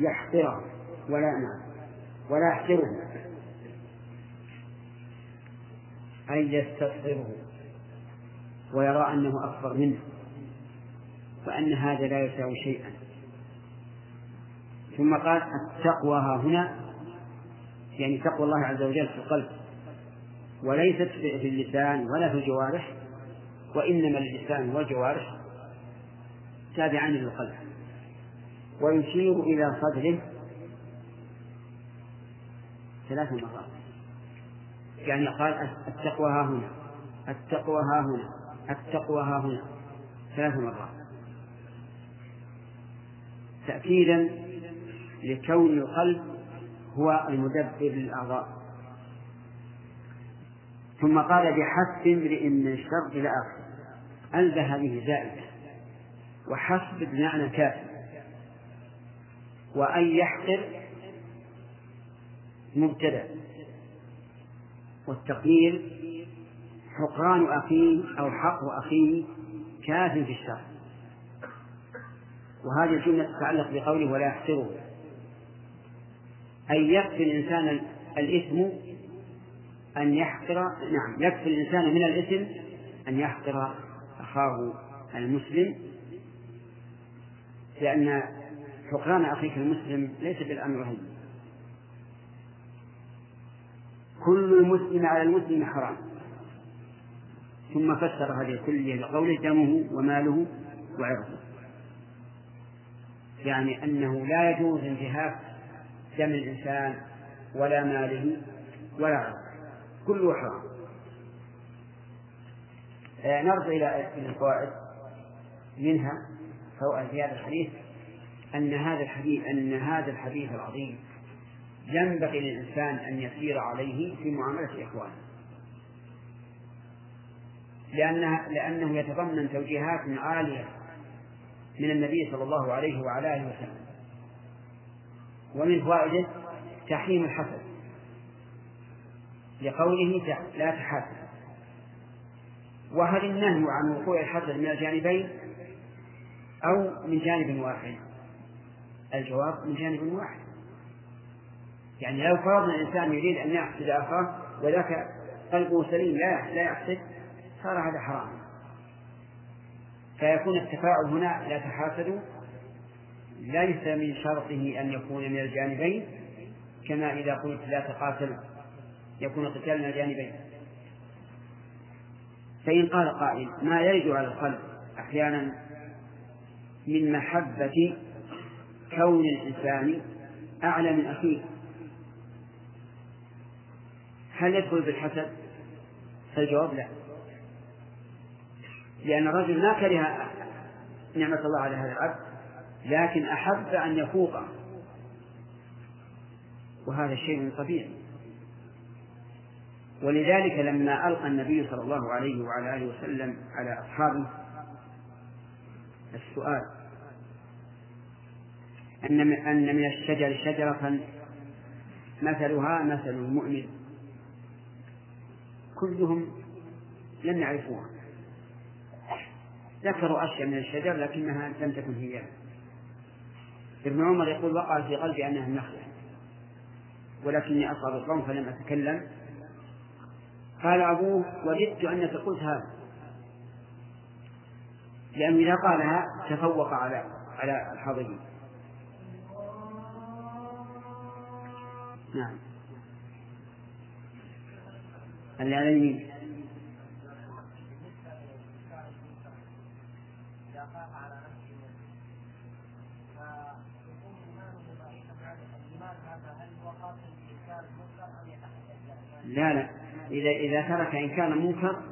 يحقره ولا نعم ولا يحقره. أي يستصغره ويرى أنه أكبر منه. وأن هذا لا يساوي شيئا. ثم قال التقوى ها هنا يعني تقوى الله عز وجل في القلب. وليست في اللسان ولا في الجوارح وإنما اللسان والجوارح تابعان للقلب. ويشير إلى صدره ثلاث مرات. يعني قال التقوى ها هنا التقوى ها هنا التقوى ها هنا ثلاث مرات. تأكيدا لكون القلب هو المدبر للأعضاء. ثم قال بحسب امرئ من الشر إلى آخره. ألب هذه زائدة. وحسب بمعنى كافي وأن يحقر مبتدأ. والتقدير حقران أخيه أو حق أخيه كاف في الشر. وهذه الجملة تتعلق بقوله ولا يحقره أي يكفي الإنسان الإثم أن يحقر نعم يكفي الإنسان من الإثم أن يحقر أخاه المسلم لأن حقران أخيك المسلم ليس بالأمر رهيب كل المسلم على المسلم حرام. ثم فسر هذه كلها بقوله دمه وماله وعرضه. يعني أنه لا يجوز انتهاك دم الإنسان ولا ماله ولا عرضه. كله حرام. آه، نرجع إلى الفوائد منها فوائد في هذا الحديث أن هذا الحديث أن هذا الحديث العظيم ينبغي للإنسان أن يسير عليه في معاملة إخوانه. لأنها لأنه يتضمن توجيهات عالية من النبي صلى الله عليه وعلى آله وسلم. ومن فوائده تحريم الحسد. لقوله لا تحاسد. وهل النهي عن وقوع الحسد من الجانبين أو من جانب واحد؟ الجواب من جانب واحد. يعني لو فرضنا الإنسان يريد أن يحسد أخاه وذاك قلبه سليم لا لا يحسد صار هذا حرام. فيكون التفاعل هنا لا تحاسدوا ليس من شرطه أن يكون من الجانبين كما إذا قلت لا تقاتل يكون القتال من الجانبين. فإن قال قائل ما يرد على القلب أحيانا من محبة كون الإنسان أعلى من أخيه. هل يدخل بالحسد؟ فالجواب لا. لأن الرجل ما كره نعمة الله على هذا العبد لكن أحب أن يفوقه. وهذا شيء طبيعي. ولذلك لما ألقى النبي صلى الله عليه وعلى آله وسلم على أصحابه السؤال أن أن من الشجر شجرة مثلها مثل المؤمن. كلهم لم يعرفوها. ذكروا أشياء من الشجر لكنها لم تكن هي. ابن عمر يقول وقع في قلبي أنها النخلة. ولكني أصاب القوم فلم أتكلم. قال أبوه وددت أنك قلت هذا. لأنه إذا قالها تفوق على على الحاضرين. نعم. اللي على اليمين. لا لا. إذا إذا ترك إنكار منكر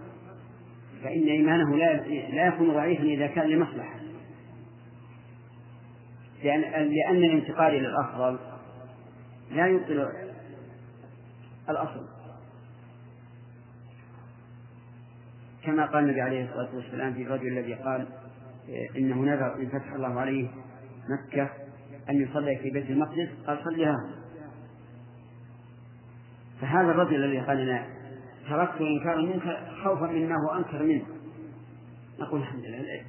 فإن إيمانه لا لا يكون ضعيفا إذا كان لمصلحة. لأن لأن الانتقال إلى الأفضل لا يبطل الأصل. كما قال النبي عليه الصلاة والسلام في الرجل الذي قال إنه نذر إن فتح الله عليه مكة أن يصلي في بيت المقدس قال صلي فهذا الرجل الذي قال لنا تركت إنكار المنكر خوفا مما هو أنكر منه. نقول الحمد لله.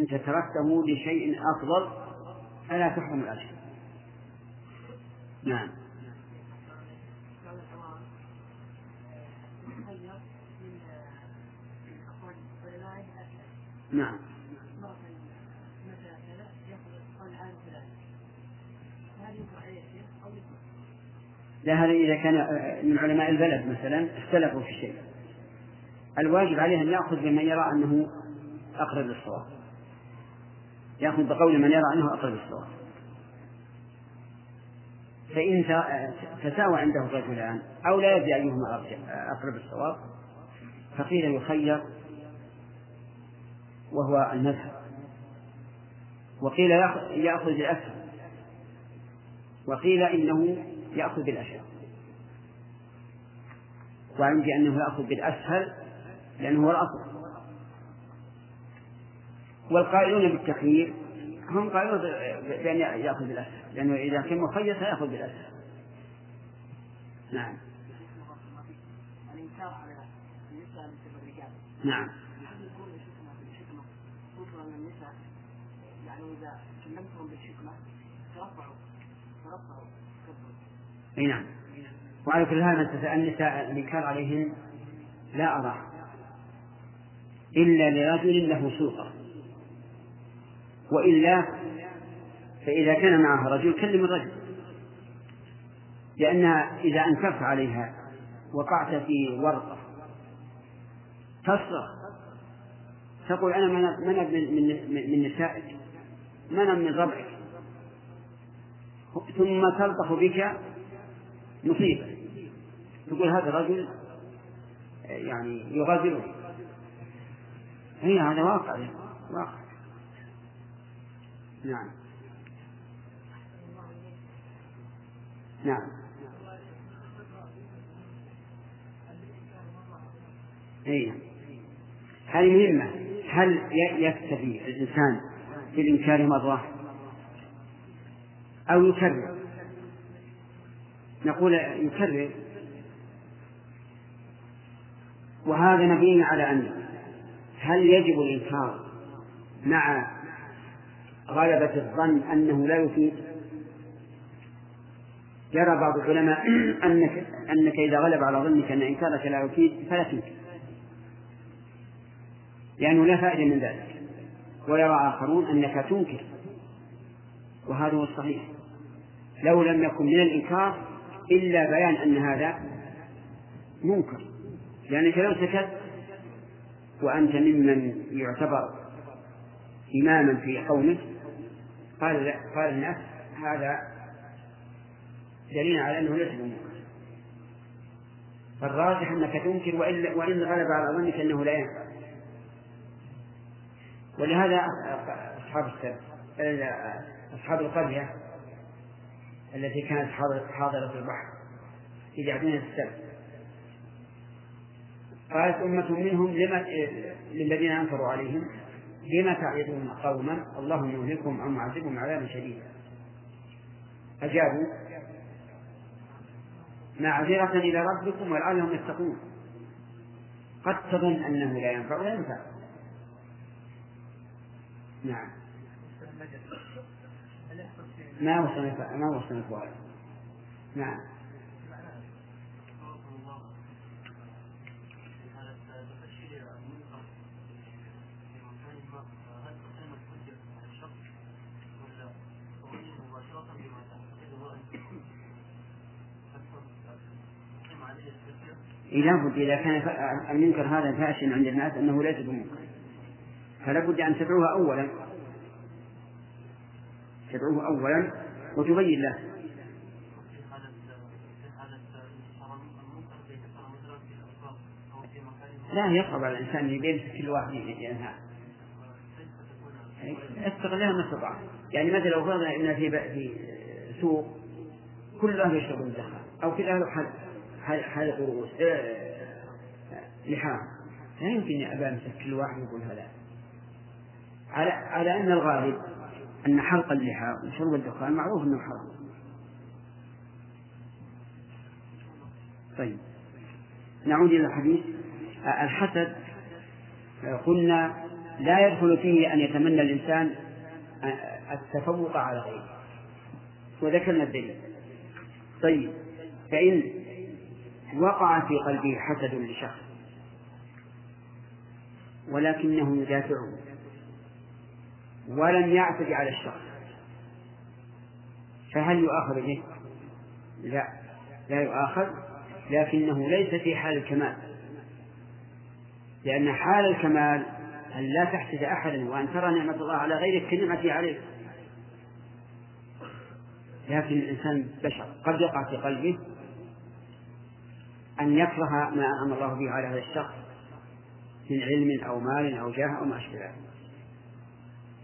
أنت تركته لشيء أفضل فلا تحرم الأجر نعم. نعم. لا هذا إذا كان من علماء البلد مثلا اختلفوا في شيء الواجب عليه أن يأخذ بمن يرى أنه أقرب للصواب. يأخذ بقول من يرى أنه أقرب للصواب. فإن تساوى عنده الرجلان أو لا يدري أيهما أقرب للصواب فقيل يخير وهو المذهب. وقيل يأخذ بالأسهل وقيل إنه يأخذ بالأشهر وعندي أنه يأخذ بالأسهل لأنه هو الأصل. والقائلون بالتخيير هم قائلون بأن يأخذ بالأسهل لأنه إذا كان مخير سيأخذ بالأسهل. نعم. نعم. يعني إذا كلمتهم بالحكمة ترفعوا ترفعوا. أي نعم. وعلى كل هذا النساء الإنكار عليهن لا أراه إلا لرجل له سلطة. وإلا فإذا كان معها رجل كلم الرجل. لأنها إذا أنكرت عليها وقعت في ورطة تصرخ. تقول أنا من من من, نسائك. من من ربعك ثم تلطخ بك مصيبة تقول هذا الرجل يعني يغادرني هي هذا واقع واقع. نعم. نعم. أي هذه مهمة. هل يكتفي الإنسان بالإنكار مرة أو يكرر؟ نقول يكرر. وهذا مبني على أن هل يجب الإنكار مع غلبة الظن أنه لا يفيد؟ يرى بعض العلماء أنك أنك إذا غلب على ظنك أن إنكارك لا يفيد فلا تنكر لأنه لا فائدة من ذلك. ويرى آخرون أنك تنكر. وهذا هو الصحيح. لو لم يكن من الإنكار إلا بيان أن هذا منكر. لأنك لو سكت وأنت ممن يعتبر إماما في قومه قال قال الناس هذا دليل على أنه ليس بمنكر. فالراجح أنك تنكر وإن وإن غلب على ظنك أنه لا ينفع. ولهذا أصحاب السبت أصحاب القرية التي كانت حاضرة البحر في جعدين السبت قالت أمة منهم لما للذين أنكروا عليهم لما تعظون قوما؟ الله يهلكهم أو معذبهم عذابا شديدا. أجابوا معذرة إلى ربكم ولعلهم يتقون. قد تظن أنه لا ينفع ولا ينفع. نعم. ما وصلت ما وصلت نعم. إذا إذا كان المنكر هذا فاشل عند الناس أنه ليس بمنكر. فلا بد أن تدعوه أولا. تدعوه أولا وتبين له. لا يصعب على الإنسان يمسك كل واحد ينهى استغلها ما استطاع. يعني مثلا لو فرضنا أن في في سوق كل أهل يشربون الدخان أو كل أهل حلق رؤوس لحام. لا يمكن أبا أمسك كل واحد يقول هذا. على على أن الغالب أن حلق اللحى وشرب الدخان معروف أنه حرام. طيب. نعود إلى الحديث. الحسد قلنا لا يدخل فيه أن يتمنى الإنسان التفوق على غيره. وذكرنا الدليل. طيب. فإن وقع في قلبه حسد لشخص ولكنه يدافعه ولم يعتد على الشخص. فهل يؤاخذ به؟ لا. لا يؤاخذ لكنه ليس في حال الكمال. لأن حال الكمال أن لا تحسد أحدا وأن ترى نعمة الله على غيرك كنعمته عليك. لكن الإنسان بشر. قد يقع في قلبه أن يكره ما أنعم الله به على هذا الشخص من علم أو مال أو جاه أو ما أشبه ذلك.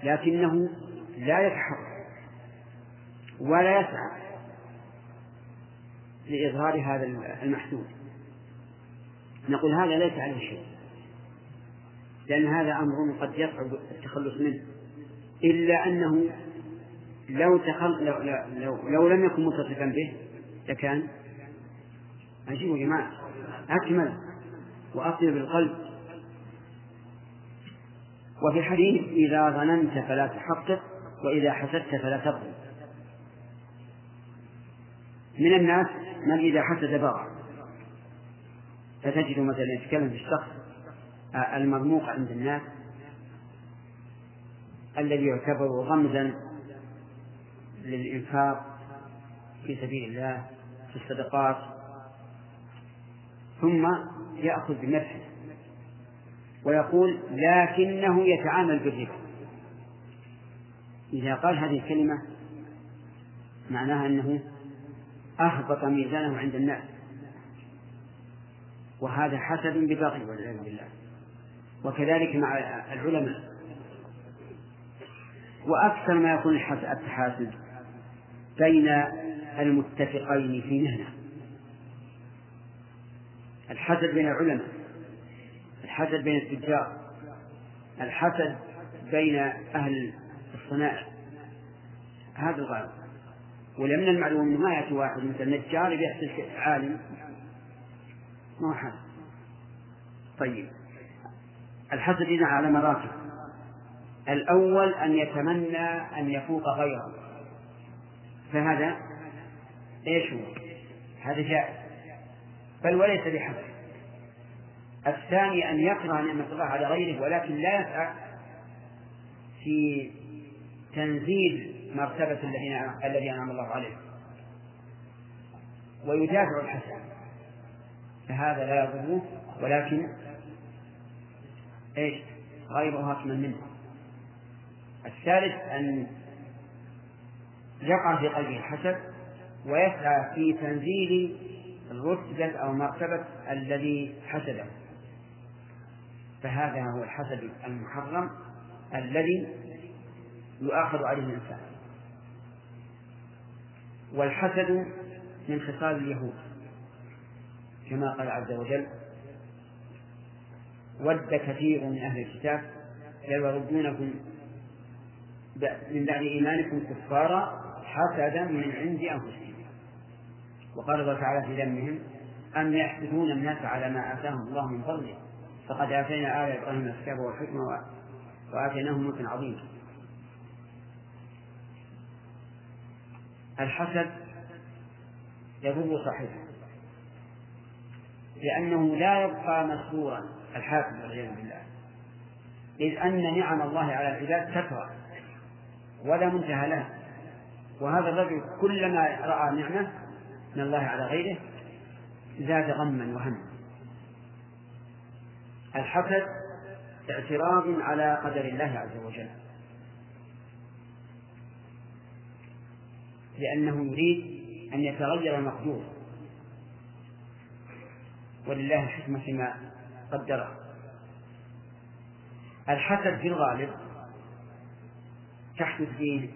لكنه لا يتحرك ولا يسعى لإظهار هذا المحسود نقول هذا ليس عليه شيء لأن هذا أمر قد يصعب التخلص منه. إلا أنه لو, تخل... لو, لو, لو لم يكن متصفا به لكان. عجيب يا جماعة أكمل وأطيب القلب. وفي الحديث إذا ظننت فلا تحقق وإذا حسدت فلا تظلم من الناس من إذا حسد بغى. فتجد مثلا يتكلم في الشخص المرموق عند الناس الذي يعتبر غمزا للإنفاق في سبيل الله في الصدقات ثم يأخذ بمدحه. ويقول لكنه يتعامل بالربا. إذا قال هذه الكلمة معناها أنه أهبط ميزانه عند الناس. وهذا حسد ببغي والعياذ بالله. وكذلك مع العلماء. وأكثر ما يكون التحاسد بين المتفقين في مهنة. الحسد بين العلماء. الحسد بين التجار الحسد بين أهل الصنائع هذا الغالب ولمن المعلوم أنه ما يأتي واحد مثل نجار يحسد عالم. ما هو طيب. الحسد إذا على مراتب. الأول أن يتمنى أن يفوق غيره. فهذا إيش هو؟ هذا جائز. بل وليس بحسد. الثاني أن يكره نعمة الله على غيره ولكن لا يسعى في تنزيل مرتبة الذي أنعم الله عليه. ويدافع الحسن فهذا لا يضره ولكن إيش؟ غيره أكمل منه. الثالث أن يقع في قلبه الحسد ويسعى في تنزيل الرتبة أو مرتبة الذي حسده. فهذا هو الحسد المحرم الذي يؤاخذ عليه الإنسان. والحسد من خصال اليهود كما قال عز وجل ود كثير من أهل الكتاب لو يردونكم من بعد إيمانكم كفارا حسدا من عند أنفسهم. وقال الله تعالى في ذمهم أم يحسدون الناس على ما آتاهم الله من فضله؟ فقد آتينا آل إبراهيم الكتاب والحكمة وآتيناهم ملكا عظيما الحسد يضر صاحبه لأنه لا يبقى مسرورا الحاسد والعياذ بالله. إذ أن نعم الله على العباد كثرة ولا منتهى لها وهذا الرجل كلما رأى نعمة من الله على غيره زاد غما وهما. الحسد اعتراض على قدر الله عز وجل. لأنه يريد أن يتغير المقدور. ولله الحكمة فيما قدره. الحسد في الغالب تحدث فيه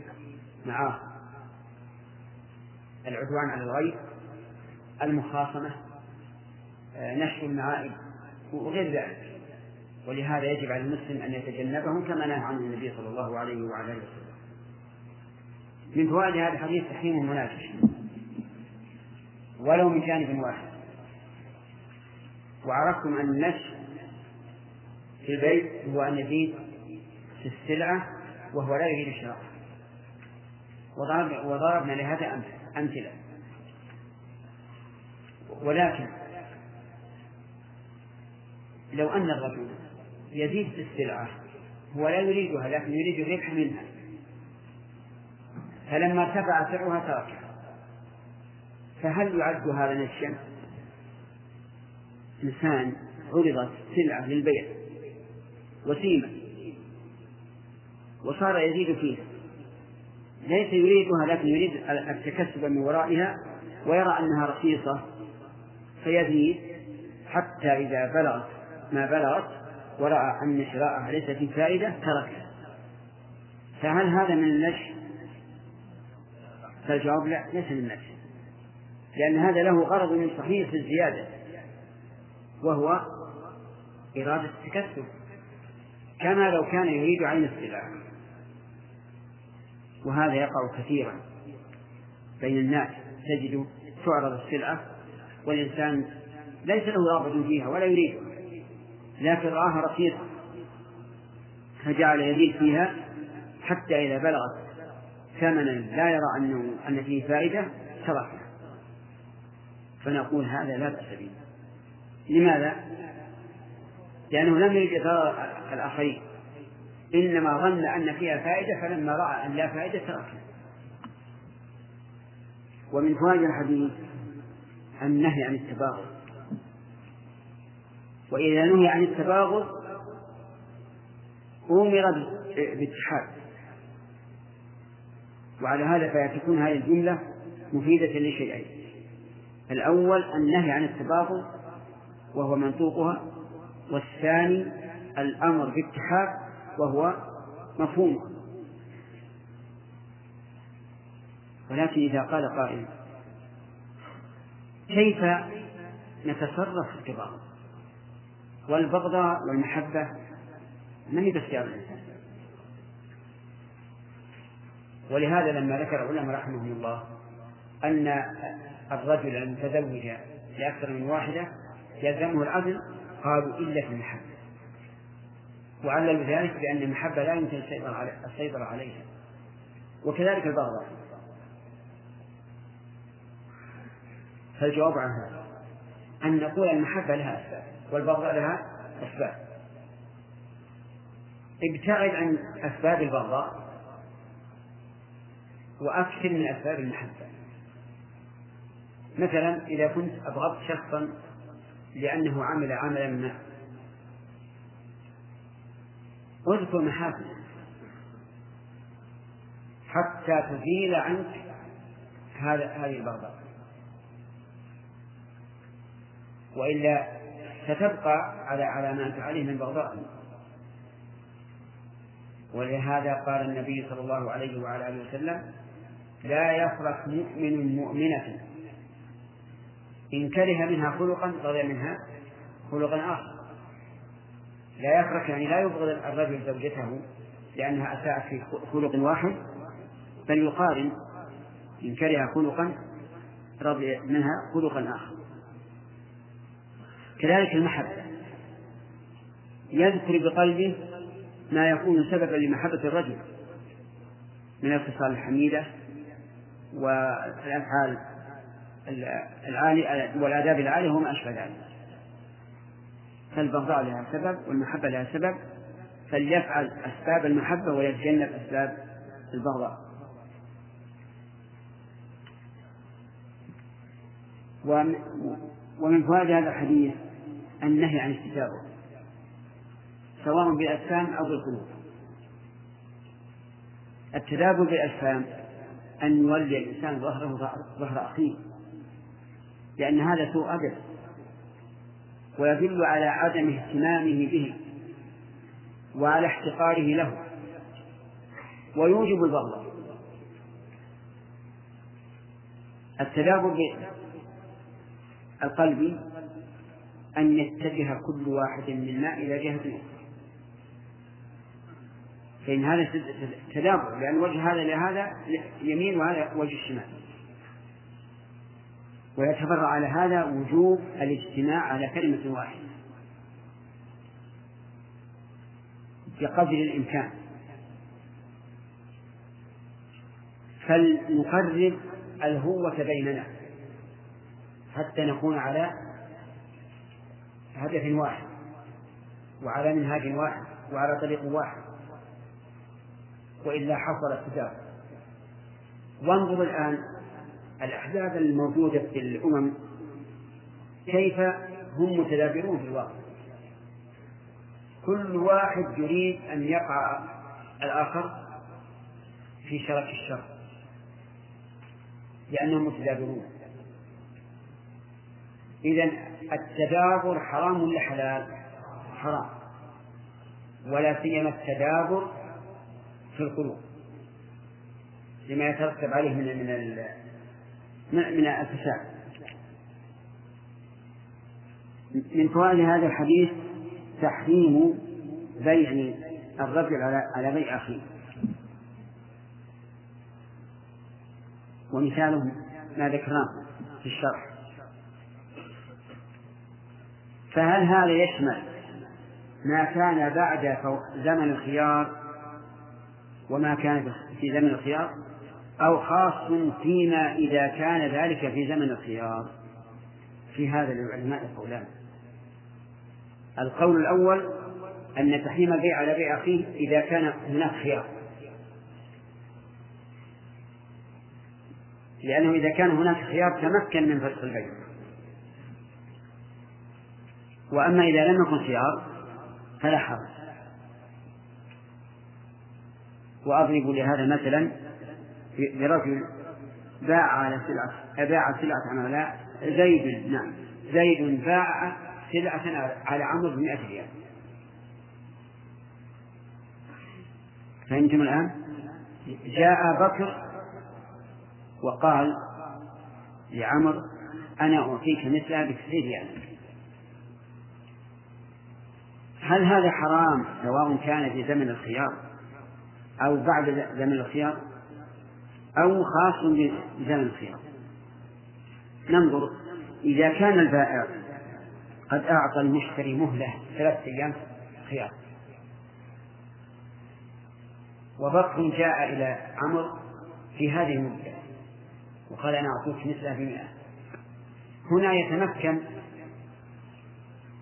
معاه. العدوان على الغير المخاصمة آه، نشر المعائب وغير ذلك. ولهذا يجب على المسلم أن يتجنبهم كما نهى عنه النبي صلى الله عليه وعلى آله وسلم. من فوائد هذا الحديث تحريم المناجش ولو من جانب واحد. وعرفتم أن النشر في البيت هو أن يزيد في السلعة وهو لا يريد الشراء. وضربنا لهذا أمثلة. ولكن لو أن الرجل يزيد في السلعة هو لا يريدها لكن يريد الربح منها. فلما ارتفع سعرها تركها. فهل يعد هذا نسيا؟ إنسان عرضت سلعة للبيع وسيمة وصار يزيد فيها. ليس يريدها لكن يريد التكسب من ورائها ويرى أنها رخيصة فيزيد حتى إذا بلغت ما بلغت ورأى أن شراءها ليس فيه فائدة تركها. فهل هذا من النشر؟ فالجواب لا ليس من النشر. لأن هذا له غرض صحيح في الزيادة وهو إرادة التكسب كما لو كان يريد عين السلعة وهذا يقع كثيرا بين الناس. تجد تعرض السلعة والإنسان ليس له رغبة فيها ولا يريدها. لكن رآها رخيصة فجعل يزيد فيها حتى إذا بلغت ثمنا لا يرى أنه أن فيه فائدة تركها. فنقول هذا لا بأس به. لماذا؟ لأنه لم إضرار الآخرين. إنما ظن أن فيها فائدة فلما رأى أن لا فائدة تركها. ومن فوائد الحديث النهي عن التباغض. وإذا نهي عن التباغض أمر بالاتحاد وعلى هذا فتكون هذه الجملة مفيدة لشيئين. الأول النهي عن التباغض وهو منطوقها والثاني الأمر باتحاد وهو مفهومه ولكن إذا قال قائل كيف نتصرف في التباغض؟ والبغضاء والمحبة ما هي باختيار الإنسان. ولهذا لما ذكر العلماء رحمهم الله أن الرجل المتزوج لأكثر من واحدة يلزمه العزل قالوا إلا في المحبة. وعللوا ذلك بأن المحبة لا يمكن السيطرة عليها. وكذلك البغضاء فالجواب عن هذا. أن نقول المحبة لها أسباب. والبغضاء لها أسباب. ابتعد عن أسباب البغضاء وأكثر من أسباب المحبة. مثلا إذا كنت أبغضت شخصا لأنه عمل عملا ما. اذكر محاسنه حتى تزيل عنك هذا هذه البغضاء. وإلا ستبقى على على ما أنت عليه من بغضاء. ولهذا قال النبي صلى الله عليه وعلى آله وسلم لا يفرح مؤمن مؤمنة. إن كره منها خلقا رضي منها خلقا آخر. لا يفرح يعني لا يبغض الرجل زوجته لأنها أساءت في خلق واحد بل يقارن إن كره خلقا رضي منها خلقا آخر. كذلك المحبة. يذكر بقلبه ما يكون سببا لمحبة الرجل من الخصال الحميدة والأفعال العالية والآداب العالية وما أشبه ذلك. فالبغضاء لها سبب والمحبة لها سبب فليفعل أسباب المحبة ويتجنب أسباب البغضاء. ومن فوائد هذا الحديث النهي عن التتابع سواء بالأجسام أو بالقلوب. التدابر بالأجسام أن يولي الإنسان ظهره ظهر أخيه لأن هذا سوء أدب ويدل على عدم اهتمامه به وعلى احتقاره له ويوجب البغض. التدابر القلبي أن يتجه كل واحد منا إلى جهة أخرى. فإن هذا تدابر لأن وجه هذا لهذا يمين وهذا وجه الشمال. ويتفرع على هذا وجوب الاجتماع على كلمة واحدة. بقدر الإمكان. فلنقرب الهوة بيننا حتى نكون على هدف واحد. وعلى منهاج واحد. وعلى طريق واحد. وإلا حصل التدابر وانظر الآن الأحزاب الموجودة في الأمم. كيف هم متدابرون في الواقع. كل واحد يريد أن يقع الآخر في شرك الشر. لأنهم متدابرون. إذا التدابر حرام ولا حلال؟ حرام. ولا سيما التدابر في القلوب. لما يترتب عليه من من من الفساد من فوائد هذا الحديث تحريم بيع الرجل على على بيع أخيه. ومثاله ما ذكرناه في الشرح. فهل هذا يشمل ما كان بعد زمن الخيار وما كان في زمن الخيار؟ أو خاص فيما إذا كان ذلك في زمن الخيار؟ في هذا للعلماء قولان القول الأول أن تحريم البيع على بيع أخيه إذا كان هناك خيار. لأنه إذا كان هناك خيار تمكن من فسخ البيع. وأما إذا لم يكن خيار فلا حرج. وأضرب لهذا مثلا لرجل باع على سلعة باع سلعة على زيد نعم زيد باع سلعة على عمرو بمئة ريال. فهمتم الآن؟ جاء بكر وقال لعمر أنا أعطيك مثلها بتسعين ريال. هل هذا حرام سواء كان في زمن الخيار أو بعد زمن الخيار أو خاص بزمن الخيار؟ ننظر. إذا كان البائع قد أعطى المشتري مهلة ثلاثة أيام خيار. وبكر جاء إلى عمرو في هذه المدة. وقال أنا أعطيك مثلها بمئة. هنا يتمكن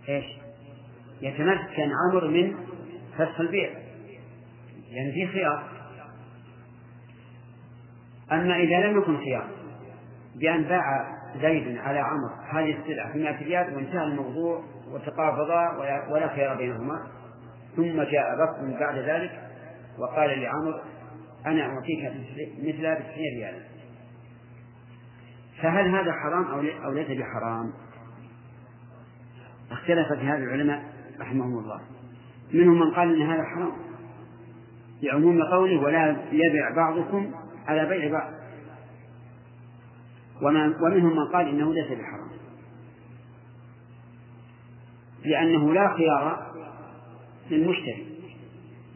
إيش؟ يتمكن عمرو من فسخ البيع. لأن في خيار. أما إذا لم يكن خيار بأن باع زيد على عمر هذه السلعة ب 100 ريال وانتهى الموضوع وتقابضا ولا خيار بينهما. ثم جاء بكر بعد ذلك وقال لعمر أنا أعطيك مثلها بتسعين ريال. فهل هذا حرام أو ليس بحرام؟ اختلف في هذا العلماء. رحمهم الله. منهم من قال إن هذا حرام. لعموم قوله ولا يبع بعضكم على بيع بعض. ومنهم من قال إنه ليس بحرام. لأنه لا خيار للمشتري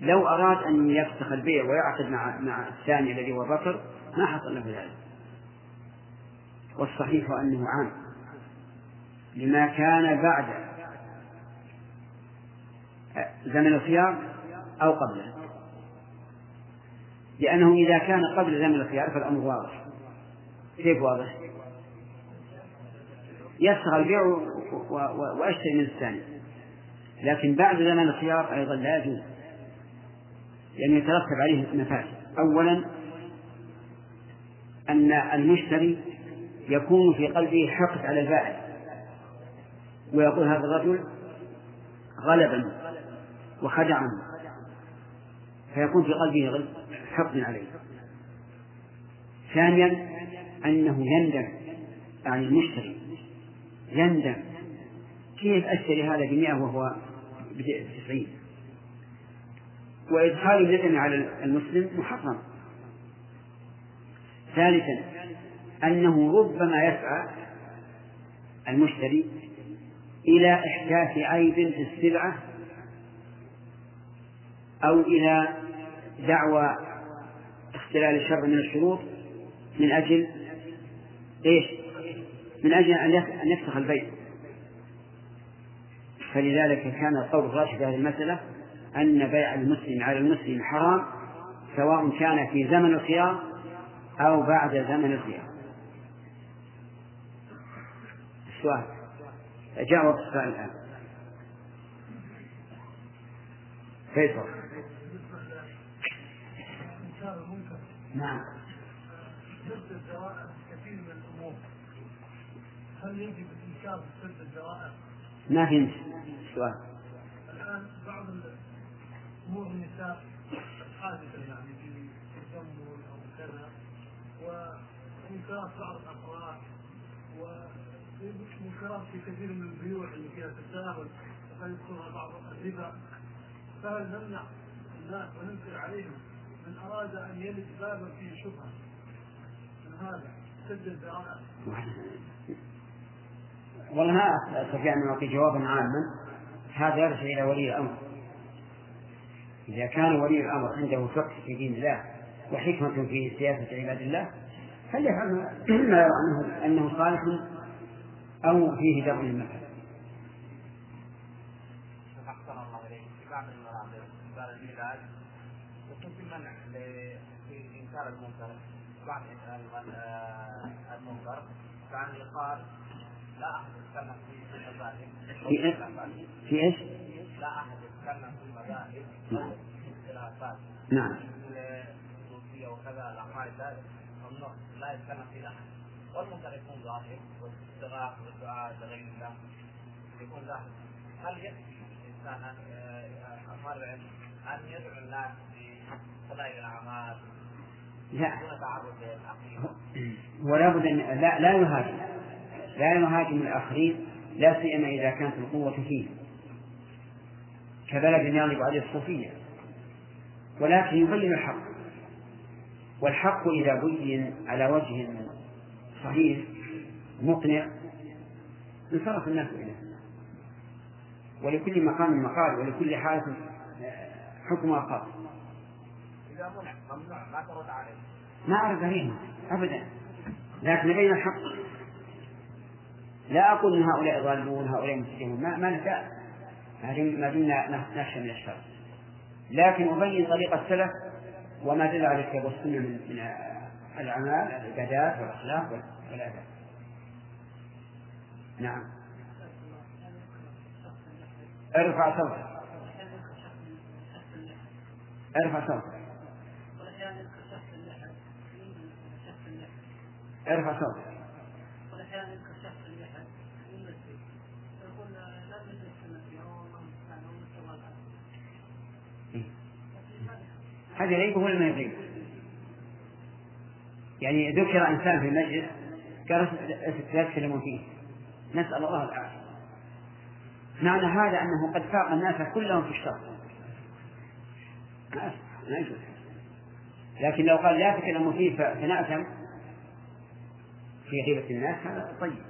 لو أراد أن يفسخ البيع ويعقد مع مع الثاني الذي هو بكر ما حصل له ذلك. والصحيح أنه عام. لما كان بعد زمن الخيار أو قبله. لأنه إذا كان قبل زمن الخيار فالأمر واضح. كيف واضح؟ يفسخ البيع وأشتري من الثاني. لكن بعد زمن الخيار أيضا لا يجوز. لأن يترتب عليه مفاسد أولا أن المشتري يكون في قلبه حقد على البائع. ويقول هذا الرجل غلبني وخدعني فيكون في قلبه حقد عليه. ثانيا أنه يندم يعني المشتري. يندم. كيف أشتري هذا بمئة وهو بتسعين؟ وإدخال الندم على المسلم محرم. ثالثا أنه ربما يسعى المشتري إلى إحداث عيب في السلعة أو إلى دعوى اختلال الشر من الشروط من أجل إيش؟ من أجل أن يفسخ البيع فلذلك كان القول الراجح في هذه المسألة أن بيع المسلم على المسلم حرام سواء كان في زمن الخيار أو بعد زمن الخيار. السؤال. وقت السؤال الآن. فيصل. نعم. كثير من الأمور. هل يجب الانكار بسد الذرائع؟ ما فهمت السؤال الآن بعض امور النساء حادثه يعني في التجمل أو كذا وانكار بعض الأفراد ومنكرات في كثير من البيوع اللي فيها تساهل وقد يدخلها بعض الربا. فهل نمنع الناس وننكر عليهم؟ من أراد أن يلد بابا فيه شبهة. من هذا. سد الذرائع والله ما استطيع ان اعطي جوابا عاما. هذا يرجع إلى ولي الأمر. إذا كان ولي الأمر عنده فقه في دين الله وحكمة في سياسة عباد الله فليفعل ما يرى انه أنه صالح أو فيه درء المثل انكار المنكر. بعد المنكر. كان يقال لا أحد يتكلم في المذاهب. في إيش؟ في إيش؟ لا أحد يتكلم في المذاهب. نعم. اختلافات نعم. الصوفيه وكذا الاعمال ذلك ممنوع. لا يتكلم في أحد. والمنكر يكون ظاهر والاستغاثه والدعاء لغير الله يكون ظاهر. هل يكفي الإنسان أمر أن يدعو الناس بفضائل الأعمال؟ لا. ولا بد أن لا لا يهاجم. لا يهاجم الآخرين لا سيما إذا كانت القوة فيه. كبلد يغلب عليه الصوفية. ولكن يبين الحق. والحق إذا بين على وجه صحيح مقنع انصرف الناس إليه. ولكل مقام مقال ولكل حالة حكم خاص إذا منع ممنوع ما ترد عليه ما أعرف عليهم أبدا. لكن بين الحق. لا أقول أن هؤلاء ظالمون هؤلاء مسلمون ما ما ما دمنا نخشى من الشر. لكن أبين طريق السلف وما دل على الكتاب والسنة من من الأعمال العبادات والأخلاق والآداب نعم. ارفع صوتك. ارفع صوتك. ارفع صوتك. هذا يغيب ولا ما يغيب؟ يعني ذكر إنسان في المجلس قال يتكلمون فيه. نسأل الله العافية. معنى هذا أنه قد فاق الناس كلهم في الشر. ما يجوز لكن لو قال لا تكلموا فيه فنأثم في غيبة الناس. هذا طيب.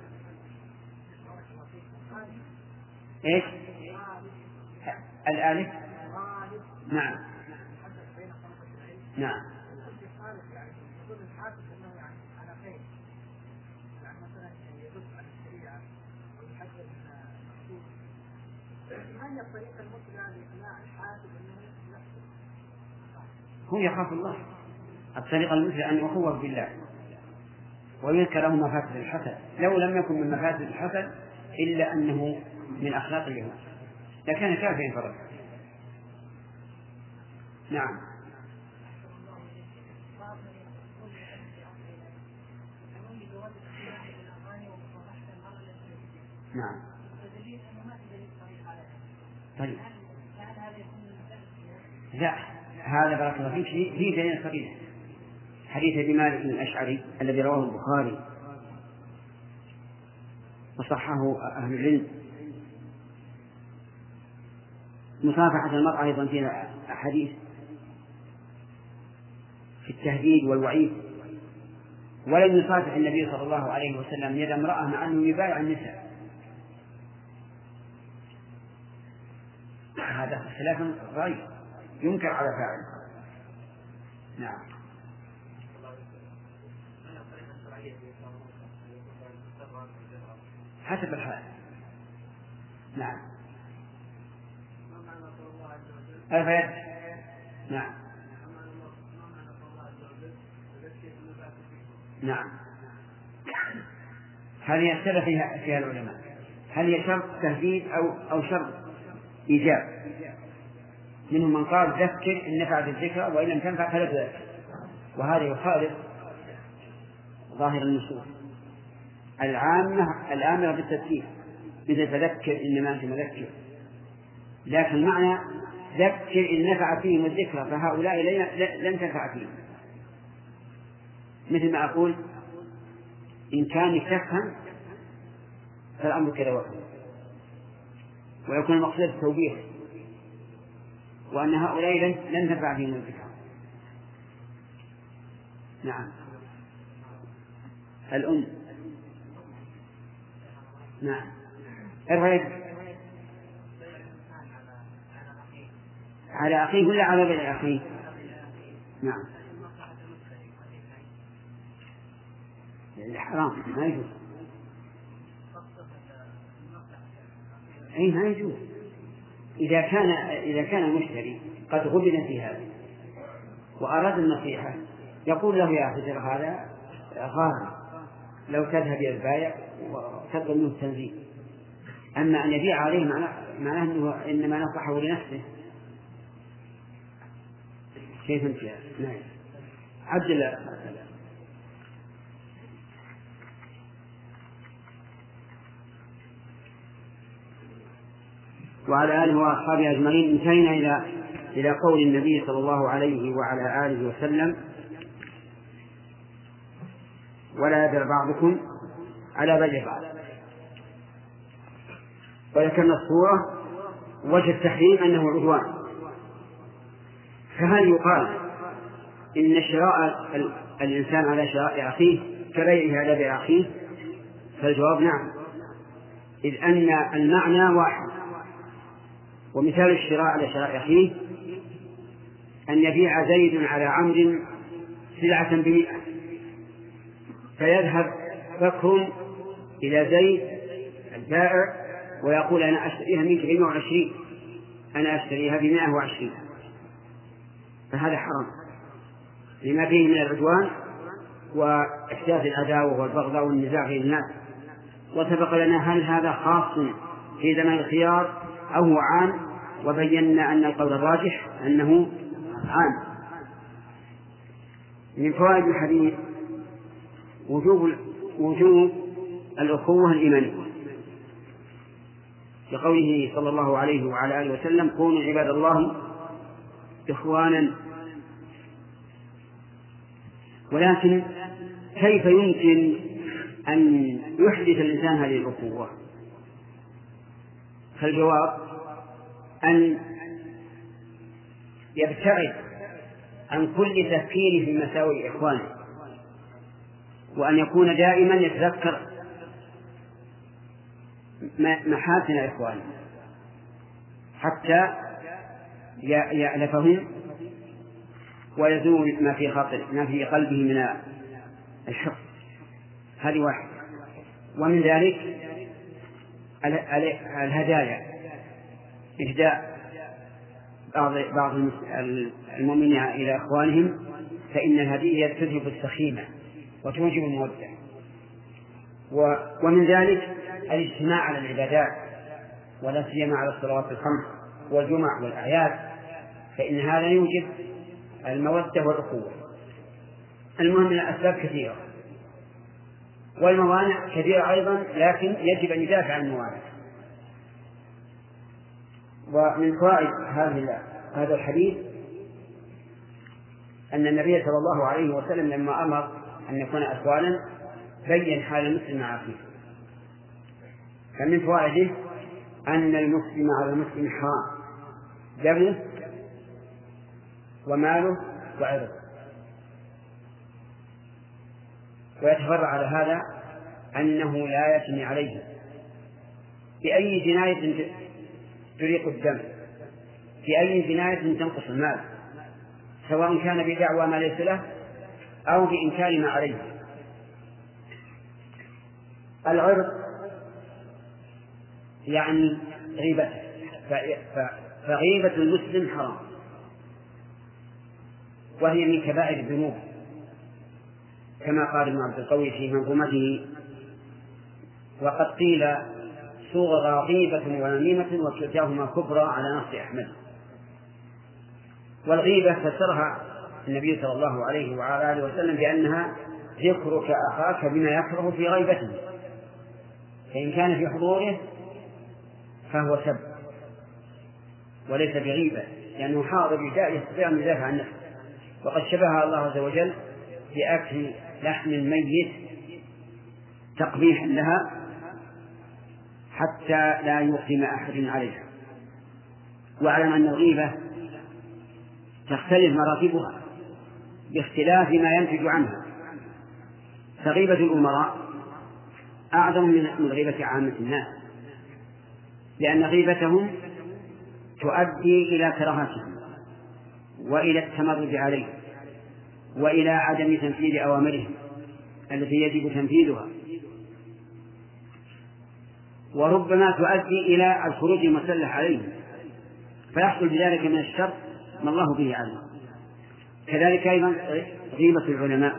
إيش؟ الآلف؟ نعم. نعم. هو يخاف الله. الطريقة المثلى أن يخوف بالله ويذكر له مفاسد الحسن لو لم يكن من مفاسد الحسن إلا أنه من أخلاق اليهود. لكان كافيا فرد نعم. نعم. طيب. لا. هذا بارك الله فيك. في دليل صريح حديث أبي مالك الأشعري الذي رواه البخاري وصححه أهل العلم. مصافحة المرأة أيضا فيها أحاديث في التهديد والوعيد. ولم يصافح النبي صلى الله عليه وسلم يد امرأة مع أنه يبايع النساء. هذا خلاف غير ينكر على فاعله نعم. حسب الحال نعم. الفيد نعم. نعم. هذه يختلف فيها فيها العلماء؟ هل هي شرط تهديد أو أو شرط إيجاب؟ منهم من قال ذكر إن نفعت الذكرى وإن لم تنفع فلا تذكر وهذا يخالف ظاهر النصوص. العامة الآمرة بالتذكير مثل تذكر إنما أنت مذكر. لكن المعنى ذكر إن نفع فيهم الذكرى فهؤلاء لن تنفع فيهم. مثل ما أقول إن كان تفهم فالأمر كذا وكذا ويكون المقصود التوبيخ. وأن هؤلاء لن تنفع فيهم الذكرى. نعم. الأم. نعم. ارفع يدك على أخيه ولا على غير أخيه؟ نعم. حرام ما يجوز. أي ما يجوز. إذا كان إذا كان المشتري قد غبن في هذا وأراد النصيحة يقول له يا أخي هذا غار لو تذهب إلى البايع وتطلب منه التنزيل أما أن يبيع عليه معناه أنه إنما نصحه لنفسه. كيف أنت نعم. عجل وعلى آله وأصحابه أجمعين انتهينا إلى إلى قول النبي صلى الله عليه وعلى آله وسلم. ولا يدر بعضكم. على بيع بعض وذكرنا الصورة وجه التحريم أنه عدوان. فهل يقال إن شراء الإنسان على شراء أخيه كبيعه على بيع أخيه؟ فالجواب نعم. إذ أن المعنى واحد. ومثال الشراء على شراء أخيه أن يبيع زيد على عمرو سلعة بمئة. فيذهب بكر إلى زيد البائع ويقول أنا أشتريها منك بمئة وعشرين. أنا أشتريها بمئة وعشرين. فهذا حرام. لما فيه من العدوان وإحداث العداوة والبغضاء والنزاع بين الناس. وسبق لنا هل هذا خاص في زمن الخيار أو هو عام؟ وبينا أن القول الراجح أنه عام. من فوائد الحديث وجوب وجوب الأخوة الإيمانية لقوله صلى الله عليه وعلى آله وسلم كونوا عباد الله إخوانا. ولكن كيف يمكن أن يحدث الإنسان هذه الأخوة؟ فالجواب أن يبتعد عن كل تفكير في مساوئ إخوانه وأن يكون دائما يتذكر محاسن إخوانه حتى يألفهم ويزول ما في خاطر ما في قلبه من الحقد. هذه واحدة. ومن ذلك الهدايا إهداء بعض بعض المؤمنين إلى إخوانهم فإن الهدية تذهب السخيمة وتوجب المودة. ومن ذلك الاجتماع على العبادات ولا سيما على الصلوات الخمس والجمع والأعياد فإن هذا يوجب المودة والأخوة. المهم من الأسباب كثيرة. والموانع كثيرة أيضا لكن يجب أن يدافع عن الموانع. ومن فوائد هذه هذا الحديث أن النبي صلى الله عليه وسلم لما أمر أن يكون أخوانا بين حال المسلم مع أخيه فمن فوائده أن المسلم على المسلم حرام. دمه وماله وعرضه. ويتفرع على هذا أنه لا يثني عليه. بأي جناية تريق الدم؟ في أي جناية تنقص المال؟ سواء كان بدعوى ما ليس له أو بإنكار ما عليه. العرض يعني غيبته فغيبة المسلم حرام. وهي من كبائر الذنوب. كما قال ابن عبد القوي في منظومته وقد قيل صغرى غيبة ونميمة وكلتاهما كبرى على نص أحمد. والغيبة فسرها النبي صلى الله عليه وعلى آله وسلم بأنها ذكرك أخاك بما يكره في غيبته. فإن كان في حضوره فهو سب وليس بغيبة لأنه حاضر يستطيع أن يدافع عن نفسه. وقد شبه الله عز وجل بأكل لحم الميت تقبيحا لها حتى لا يقدم أحد عليها. واعلم أن الغيبة تختلف مراتبها باختلاف ما ينتج عنها. فغيبة الأمراء أعظم من غيبة عامة الناس. لأن غيبتهم تؤدي إلى كراهتهم وإلى التمرد عليهم وإلى عدم تنفيذ أوامرهم التي يجب تنفيذها. وربما تؤدي إلى الخروج المسلح عليهم. فيحصل بذلك من الشر ما الله به علم كذلك أيضا غيبة العلماء.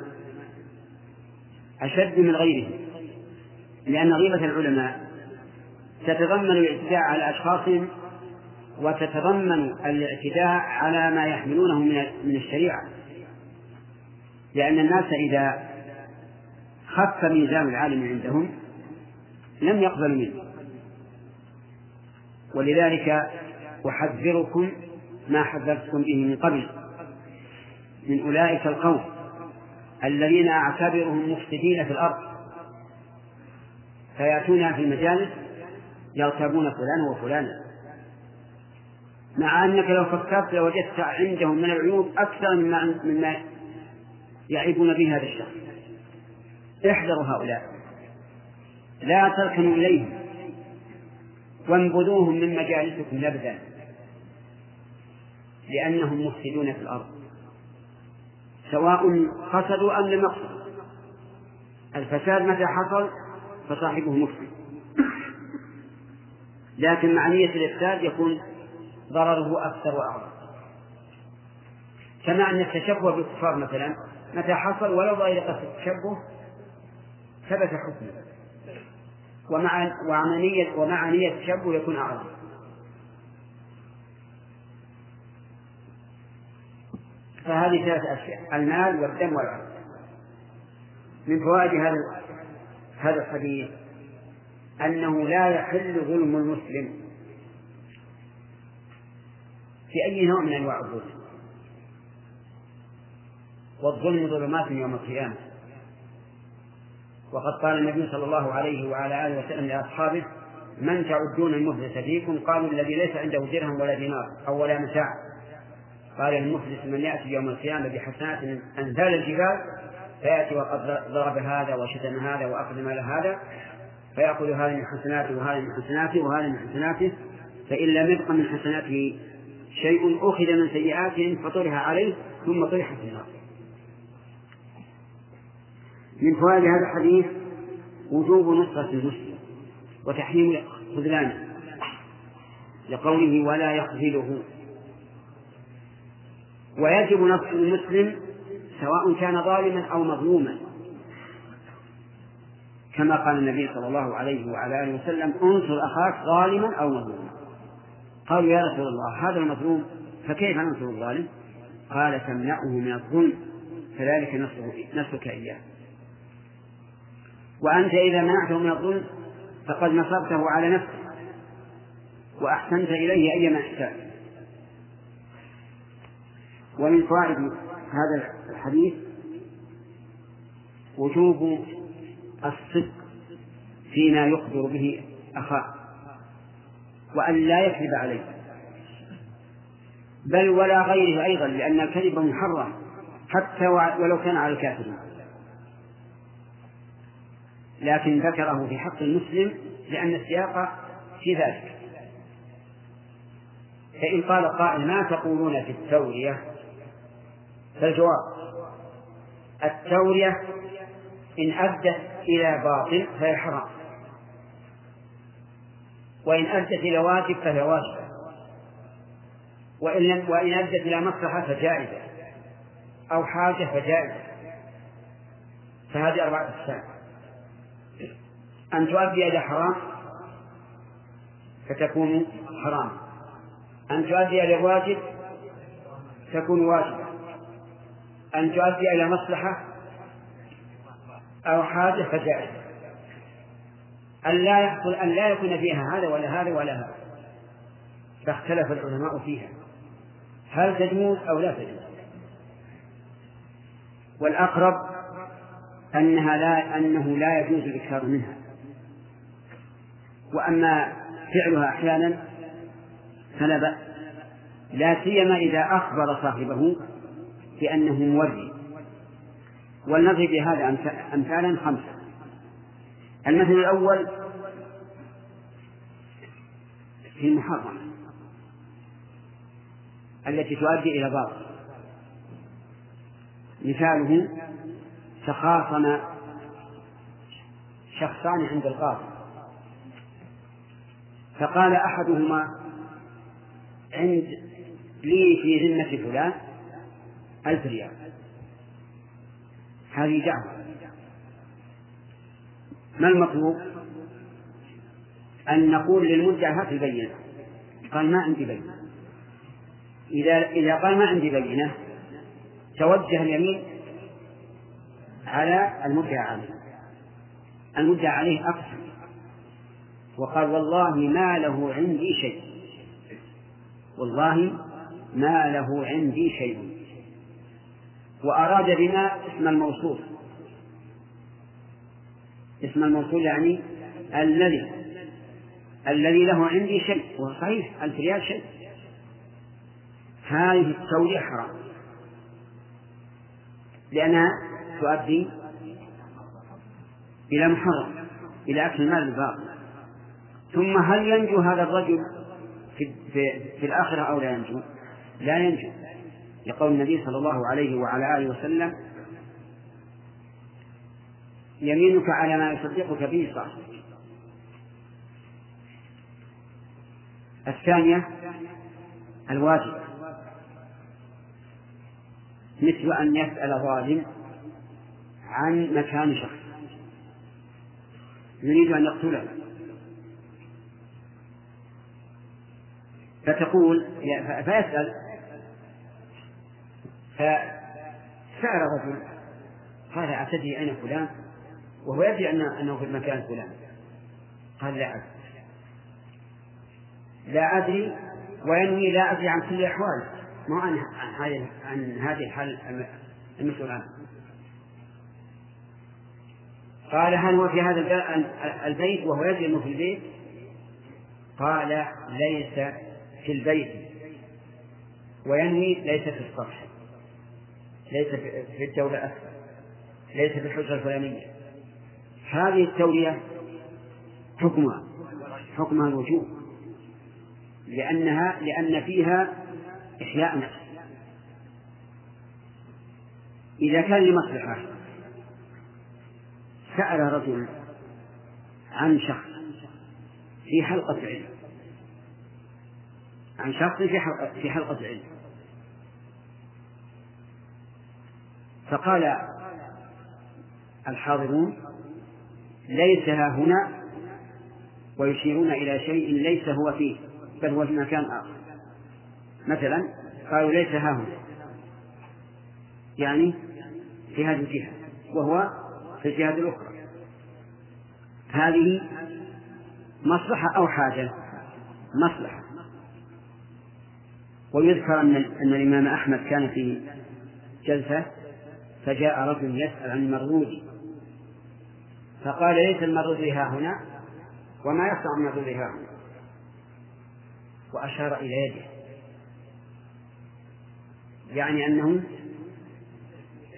أشد من غيرهم. لأن غيبة العلماء تتضمن الاعتداء على أشخاصهم وتتضمن الاعتداء على ما يحملونه من الشريعة. لأن الناس إذا خف ميزان العالم عندهم لم يقبلوا منه. ولذلك أحذركم ما حذرتكم به من قبل. من أولئك القوم الذين أعتبرهم مفسدين في الأرض. فيأتون في المجالس يغتابون فلانا وفلانا مع أنك لو فكرت لوجدت عندهم من العيوب أكثر مما مما يعيبون به هذا الشخص. احذروا هؤلاء. لا تركنوا إليهم. وانبذوهم من مجالسكم نبذا لأنهم مفسدون في الأرض. سواء قصدوا أم لم يقصدوا الفساد متى حصل؟ فصاحبه مفسد. لكن مع نية الإفساد يكون ضرره أكثر وأعظم. كما أن التشبه بالكفار مثلا متى حصل ولو قصد التشبه ثبت حكمه. ومع ومع ومع نية التشبه يكون أعظم. فهذه ثلاث أشياء المال والدم والعرض من فوائد هذا هذا الحديث. أنه لا يحل ظلم المسلم في أي نوع من أنواع الظلم. والظلم ظلمات يوم القيامة. وقد قال النبي صلى الله عليه وعلى آله وسلم لأصحابه من تعدون المفلس فيكم؟ قالوا الذي ليس عنده درهم ولا دينار أو ولا متاع قال المفلس من يأتي يوم القيامة بحسنات أمثال الجبال فيأتي وقد ضرب هذا وشتم هذا وأخذ مال هذا. فيأخذ هذا من حسناته وهذا من حسناته وهذا من حسناته فإن لم يبق من حسناته شيء أخذ من سيئاتهم فطرح عليه ثم طرح في النار من فوائد هذا الحديث وجوب نصرة المسلم وتحريم خذلانه لقوله ولا يخذله. ويجب نصر المسلم سواء كان ظالما أو مظلوما. كما قال النبي صلى الله عليه وعلى آله وسلم انصر أخاك ظالما أو مظلوما. قالوا يا رسول الله هذا المظلوم فكيف ننصر الظالم؟ قال تمنعه من الظلم فذلك نصرك إياه. وأنت إذا منعته من الظلم فقد نصرته على نفسه وأحسنت إليه أيما إحسان ومن فوائد هذا الحديث وجوب الصدق فيما يخبر به أخاه وأن لا يكذب عليه. بل ولا غيره أيضا لأن الكذب محرم حتى ولو كان على الكافرين. لكن ذكره في حق المسلم لأن السياق في ذلك. فإن قال قائل ما تقولون في التورية؟ فالجواب التورية إن أدت إلى باطل فهي حرام. وإن أدت إلى واجب فهي واجبة. وإن لم وإن أدت إلى مصلحة فجائزة. أو حاجة فجائزة. فهذه أربعة أقسام. أن تؤدي إلى حرام فتكون حرام. أن تؤدي إلى واجب تكون واجبة. أن تؤدي إلى مصلحة أو حاجة فجائزة أن لا يحصل أن لا يكون فيها هذا ولا هذا ولا هذا. فاختلف العلماء فيها. هل تجوز أو لا تجوز؟ والأقرب أنها لا أنه لا يجوز الإكثار منها. وأما فعلها أحيانا فلا بأس. لا سيما إذا أخبر صاحبه بأنه موري. ولنضرب بهذا أمثالا خمسة. المثل الأول في المحرمة التي تؤدي إلى باطل. مثاله تخاصم شخصان عند القاضي فقال أحدهما عند لي في ذمة فلان ألف ريال. هذه دعوة. ما المطلوب؟ أن نقول للمدعى هات البينة. قال ما عندي بينة. إذا إذا قال ما عندي بينة توجه اليمين على المدعى عليه. المدعى عليه أقسم وقال والله ما له عندي شيء. والله ما له عندي شيء. وأراد بما اسم الموصول. اسم الموصول يعني الذي الذي له عندي شيء وصحيح ألف ريال شيء. هذه التولية حرام. لأنها تؤدي إلى محرم إلى أكل المال بالباطل ثم هل ينجو هذا الرجل في, في, في الآخرة أو لا ينجو؟ لا ينجو. لقول النبي صلى الله عليه وعلى آله وسلم يمينك على ما يصدقك به صاحبك. الثانية الواجب. مثل أن يسأل ظالم عن مكان شخص. يريد أن يقتله. فتقول فيسأل فسأل رجل قال أتدري أين فلان؟ وهو يدري أنه في المكان فلان. قال لا أدري. لا أدري وينوي لا أدري عن كل الأحوال. ما عن عن هذه الحال المسؤول عنه قال هل هو في هذا البيت وهو يدري أنه في البيت؟ قال ليس في البيت. وينوي ليس في السطح ليس في الدولة أكثر ليس في الحجرة الفلانية. هذه التولية حكمها حكمها الوجوب لأنها لأن فيها إحياء نفس. إذا كان لمصلحة سأل رجل عن شخص في حلقة علم. عن شخص في حلقة, في حلقة علم. فقال الحاضرون ليس ها هنا ويشيرون إلى شيء ليس هو فيه بل هو في مكان آخر. مثلا قالوا ليس ها هنا. يعني في هذه الجهة وهو في الجهة الأخرى. هذه مصلحة أو حاجة؟ مصلحة. ويذكر أن الإمام أحمد كان في جلسة فجاء رجل يسأل عن المرود فقال ليس المرود ها هنا؟ وما يصنع المرود ها هنا؟ وأشار إلى يده. يعني أنه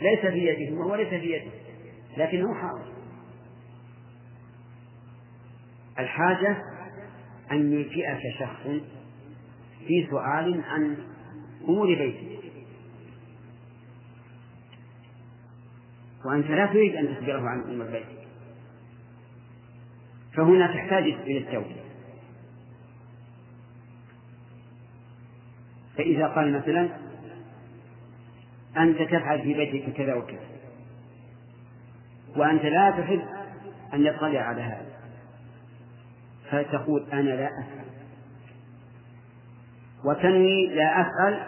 ليس في يده وهو ليس في يده لكنه حاضر. الحاجة أن يجيئك شخص في سؤال عن أمور بيته وأنت لا تريد أن تخبره عن أم البيت فهنا تحتاج إلى التوبة. فإذا قال مثلا أنت تفعل في بيتك كذا وكذا. وأنت لا تحب أن يطلع على هذا. فتقول أنا لا أفعل. وتنوي لا أفعل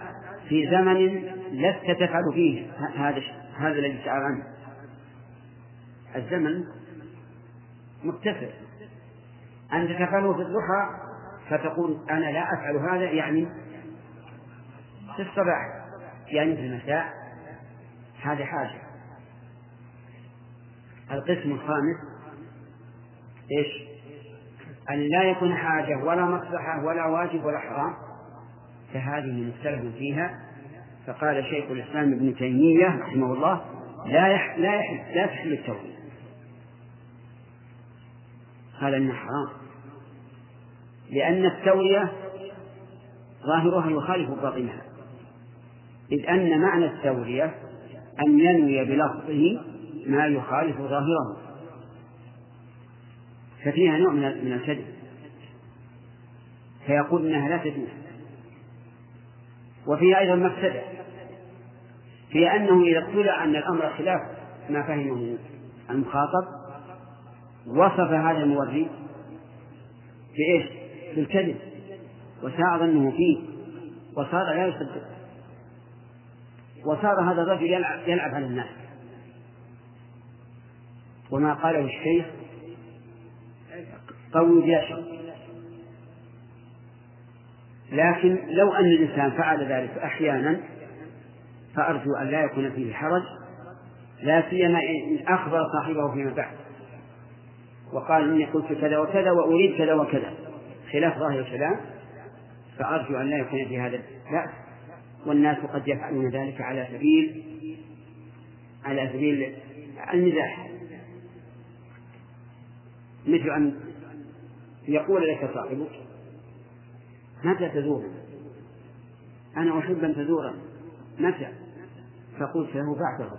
في زمن لست تفعل فيه هذا هذا الذي سأل عنه. الزمن متفق أنت تفعله في الضحى فتقول أنا لا أفعل هذا يعني في الصباح يعني في المساء. هذه حاجة. القسم الخامس إيش؟ أن لا يكون حاجة ولا مصلحة ولا واجب ولا حرام. فهذه مختلف فيها. فقال شيخ الإسلام ابن تيمية رحمه الله لا يح لا يح لا تحل التوحيد. قال إنه حرام. لأن التورية ظاهرها يخالف باطنها. إذ أن معنى التورية أن ينوي بلفظه ما يخالف ظاهره. ففيها نوع من الكذب. فيقول إنها لا تجوز وفيها أيضا مفسدة في أنه إذا اطلع أن الأمر خلاف ما فهمه المخاطب وصف هذا الموري بإيش؟ بالكذب. وساء ظنه فيه. وصار لا يصدق. وصار هذا الرجل يلعب, يلعب على الناس. وما قاله الشيخ قول جاشر لكن لو أن الإنسان فعل ذلك أحيانا فأرجو أن لا يكون فيه حرج لا سيما إن أخبر صاحبه فيما بعد. وقال إني قلت كذا وكذا وأريد كذا وكذا. خلاف ظاهر الكلام. فأرجو أن لا يكون في هذا لا والناس قد يفعلون ذلك على سبيل على سبيل المزاح. مثل أن يقول لك صاحبك متى تزورني؟ أنا أحب أن تزورني. متى؟ فقلت له بعد